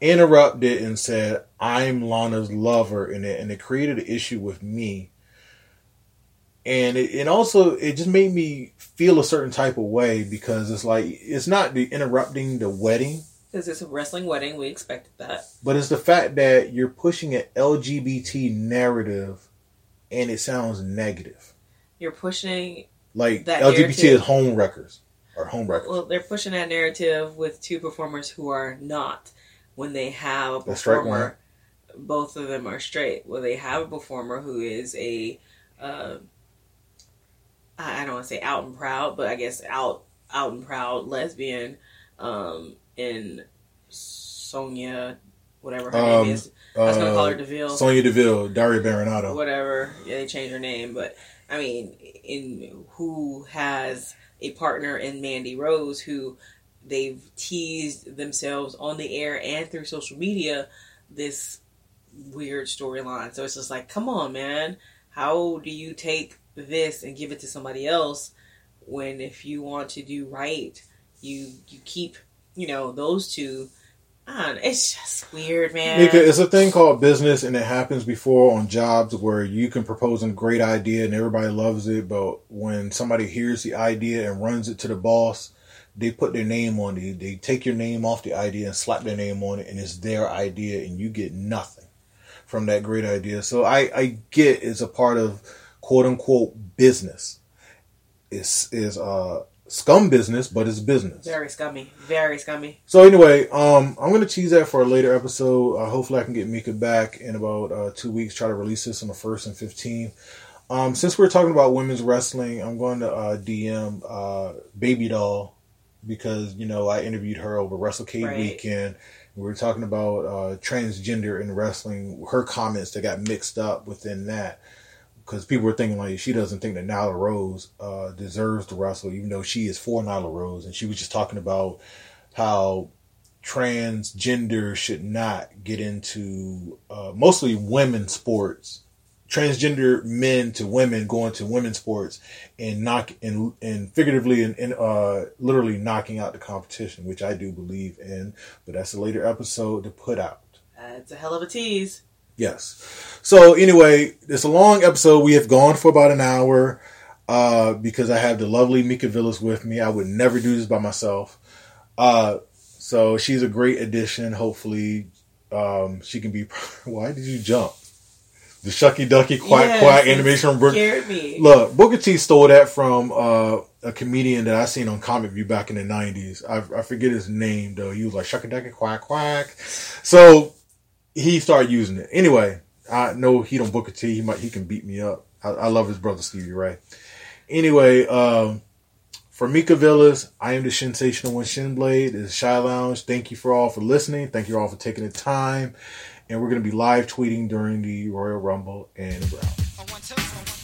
interrupted and said, "I'm Lana's lover," in it, and it created an issue with me. And it, and also it just made me feel a certain type of way because it's like it's not the interrupting the wedding. Because it's a wrestling wedding. We expected that. But it's the fact that you're pushing an lgbt narrative and it sounds negative you're pushing like that lgbt narrative. is home wreckers or home wreckers well they're pushing that narrative with two performers who are not when they have a performer both of them are straight well they have a performer who is a uh, I don't want to say out and proud, but I guess out out and proud lesbian um, in Sonya, whatever her um, name is. I was gonna call her uh, Deville. Sonya Deville, Daria Berenato. Whatever. Yeah, they changed her name, but I mean, in who has a partner in Mandy Rose who they've teased themselves on the air and through social media this weird storyline. So it's just like, come on, man. How do you take this and give it to somebody else when if you want to do right you you keep you know those two it's just weird man. Because it's a thing called business and it happens before on jobs where you can propose a great idea and everybody loves it but when somebody hears the idea and runs it to the boss they put their name on it. They take your name off the idea and slap their name on it and it's their idea and you get nothing from that great idea. So i i get it's a part of quote unquote business. Is is uh scum business, but it's business. Very scummy. Very scummy. So anyway, um, I'm gonna tease that for a later episode. Uh, hopefully, I can get Mika back in about uh, two weeks. Try to release this on the first and 15th. Um, since we're talking about women's wrestling, I'm going to uh, DM uh, Baby Doll because you know I interviewed her over WrestleCade right. weekend. We were talking about uh, transgender in wrestling. Her comments that got mixed up within that because people were thinking like she doesn't think that Nyla Rose uh, deserves to wrestle, even though she is for Nyla Rose, and she was just talking about how transgender should not get into uh, mostly women's sports. Transgender men to women going to women's sports and knock and and figuratively and, and uh, literally knocking out the competition, which I do believe in. But that's a later episode to put out. That's a hell of a tease. Yes. So anyway, it's a long episode. We have gone for about an hour uh, because I have the lovely Mika Villas with me. I would never do this by myself. Uh, so she's a great addition. Hopefully, um, she can be. <laughs> Why did you jump? The Shucky Ducky Quack yes, Quack animation from Scared me. Look, Booker T stole that from uh, a comedian that I seen on Comic View back in the nineties. I, I forget his name though. He was like Shucky Ducky Quack Quack. So he started using it. Anyway, I know he don't book a T. He might he can beat me up. I, I love his brother Stevie Ray. Anyway, um, for Mika Villas, I am the sensational one Shinblade. This is Shy Lounge. Thank you for all for listening. Thank you all for taking the time. And we're to be live tweeting during the Royal Rumble and we're.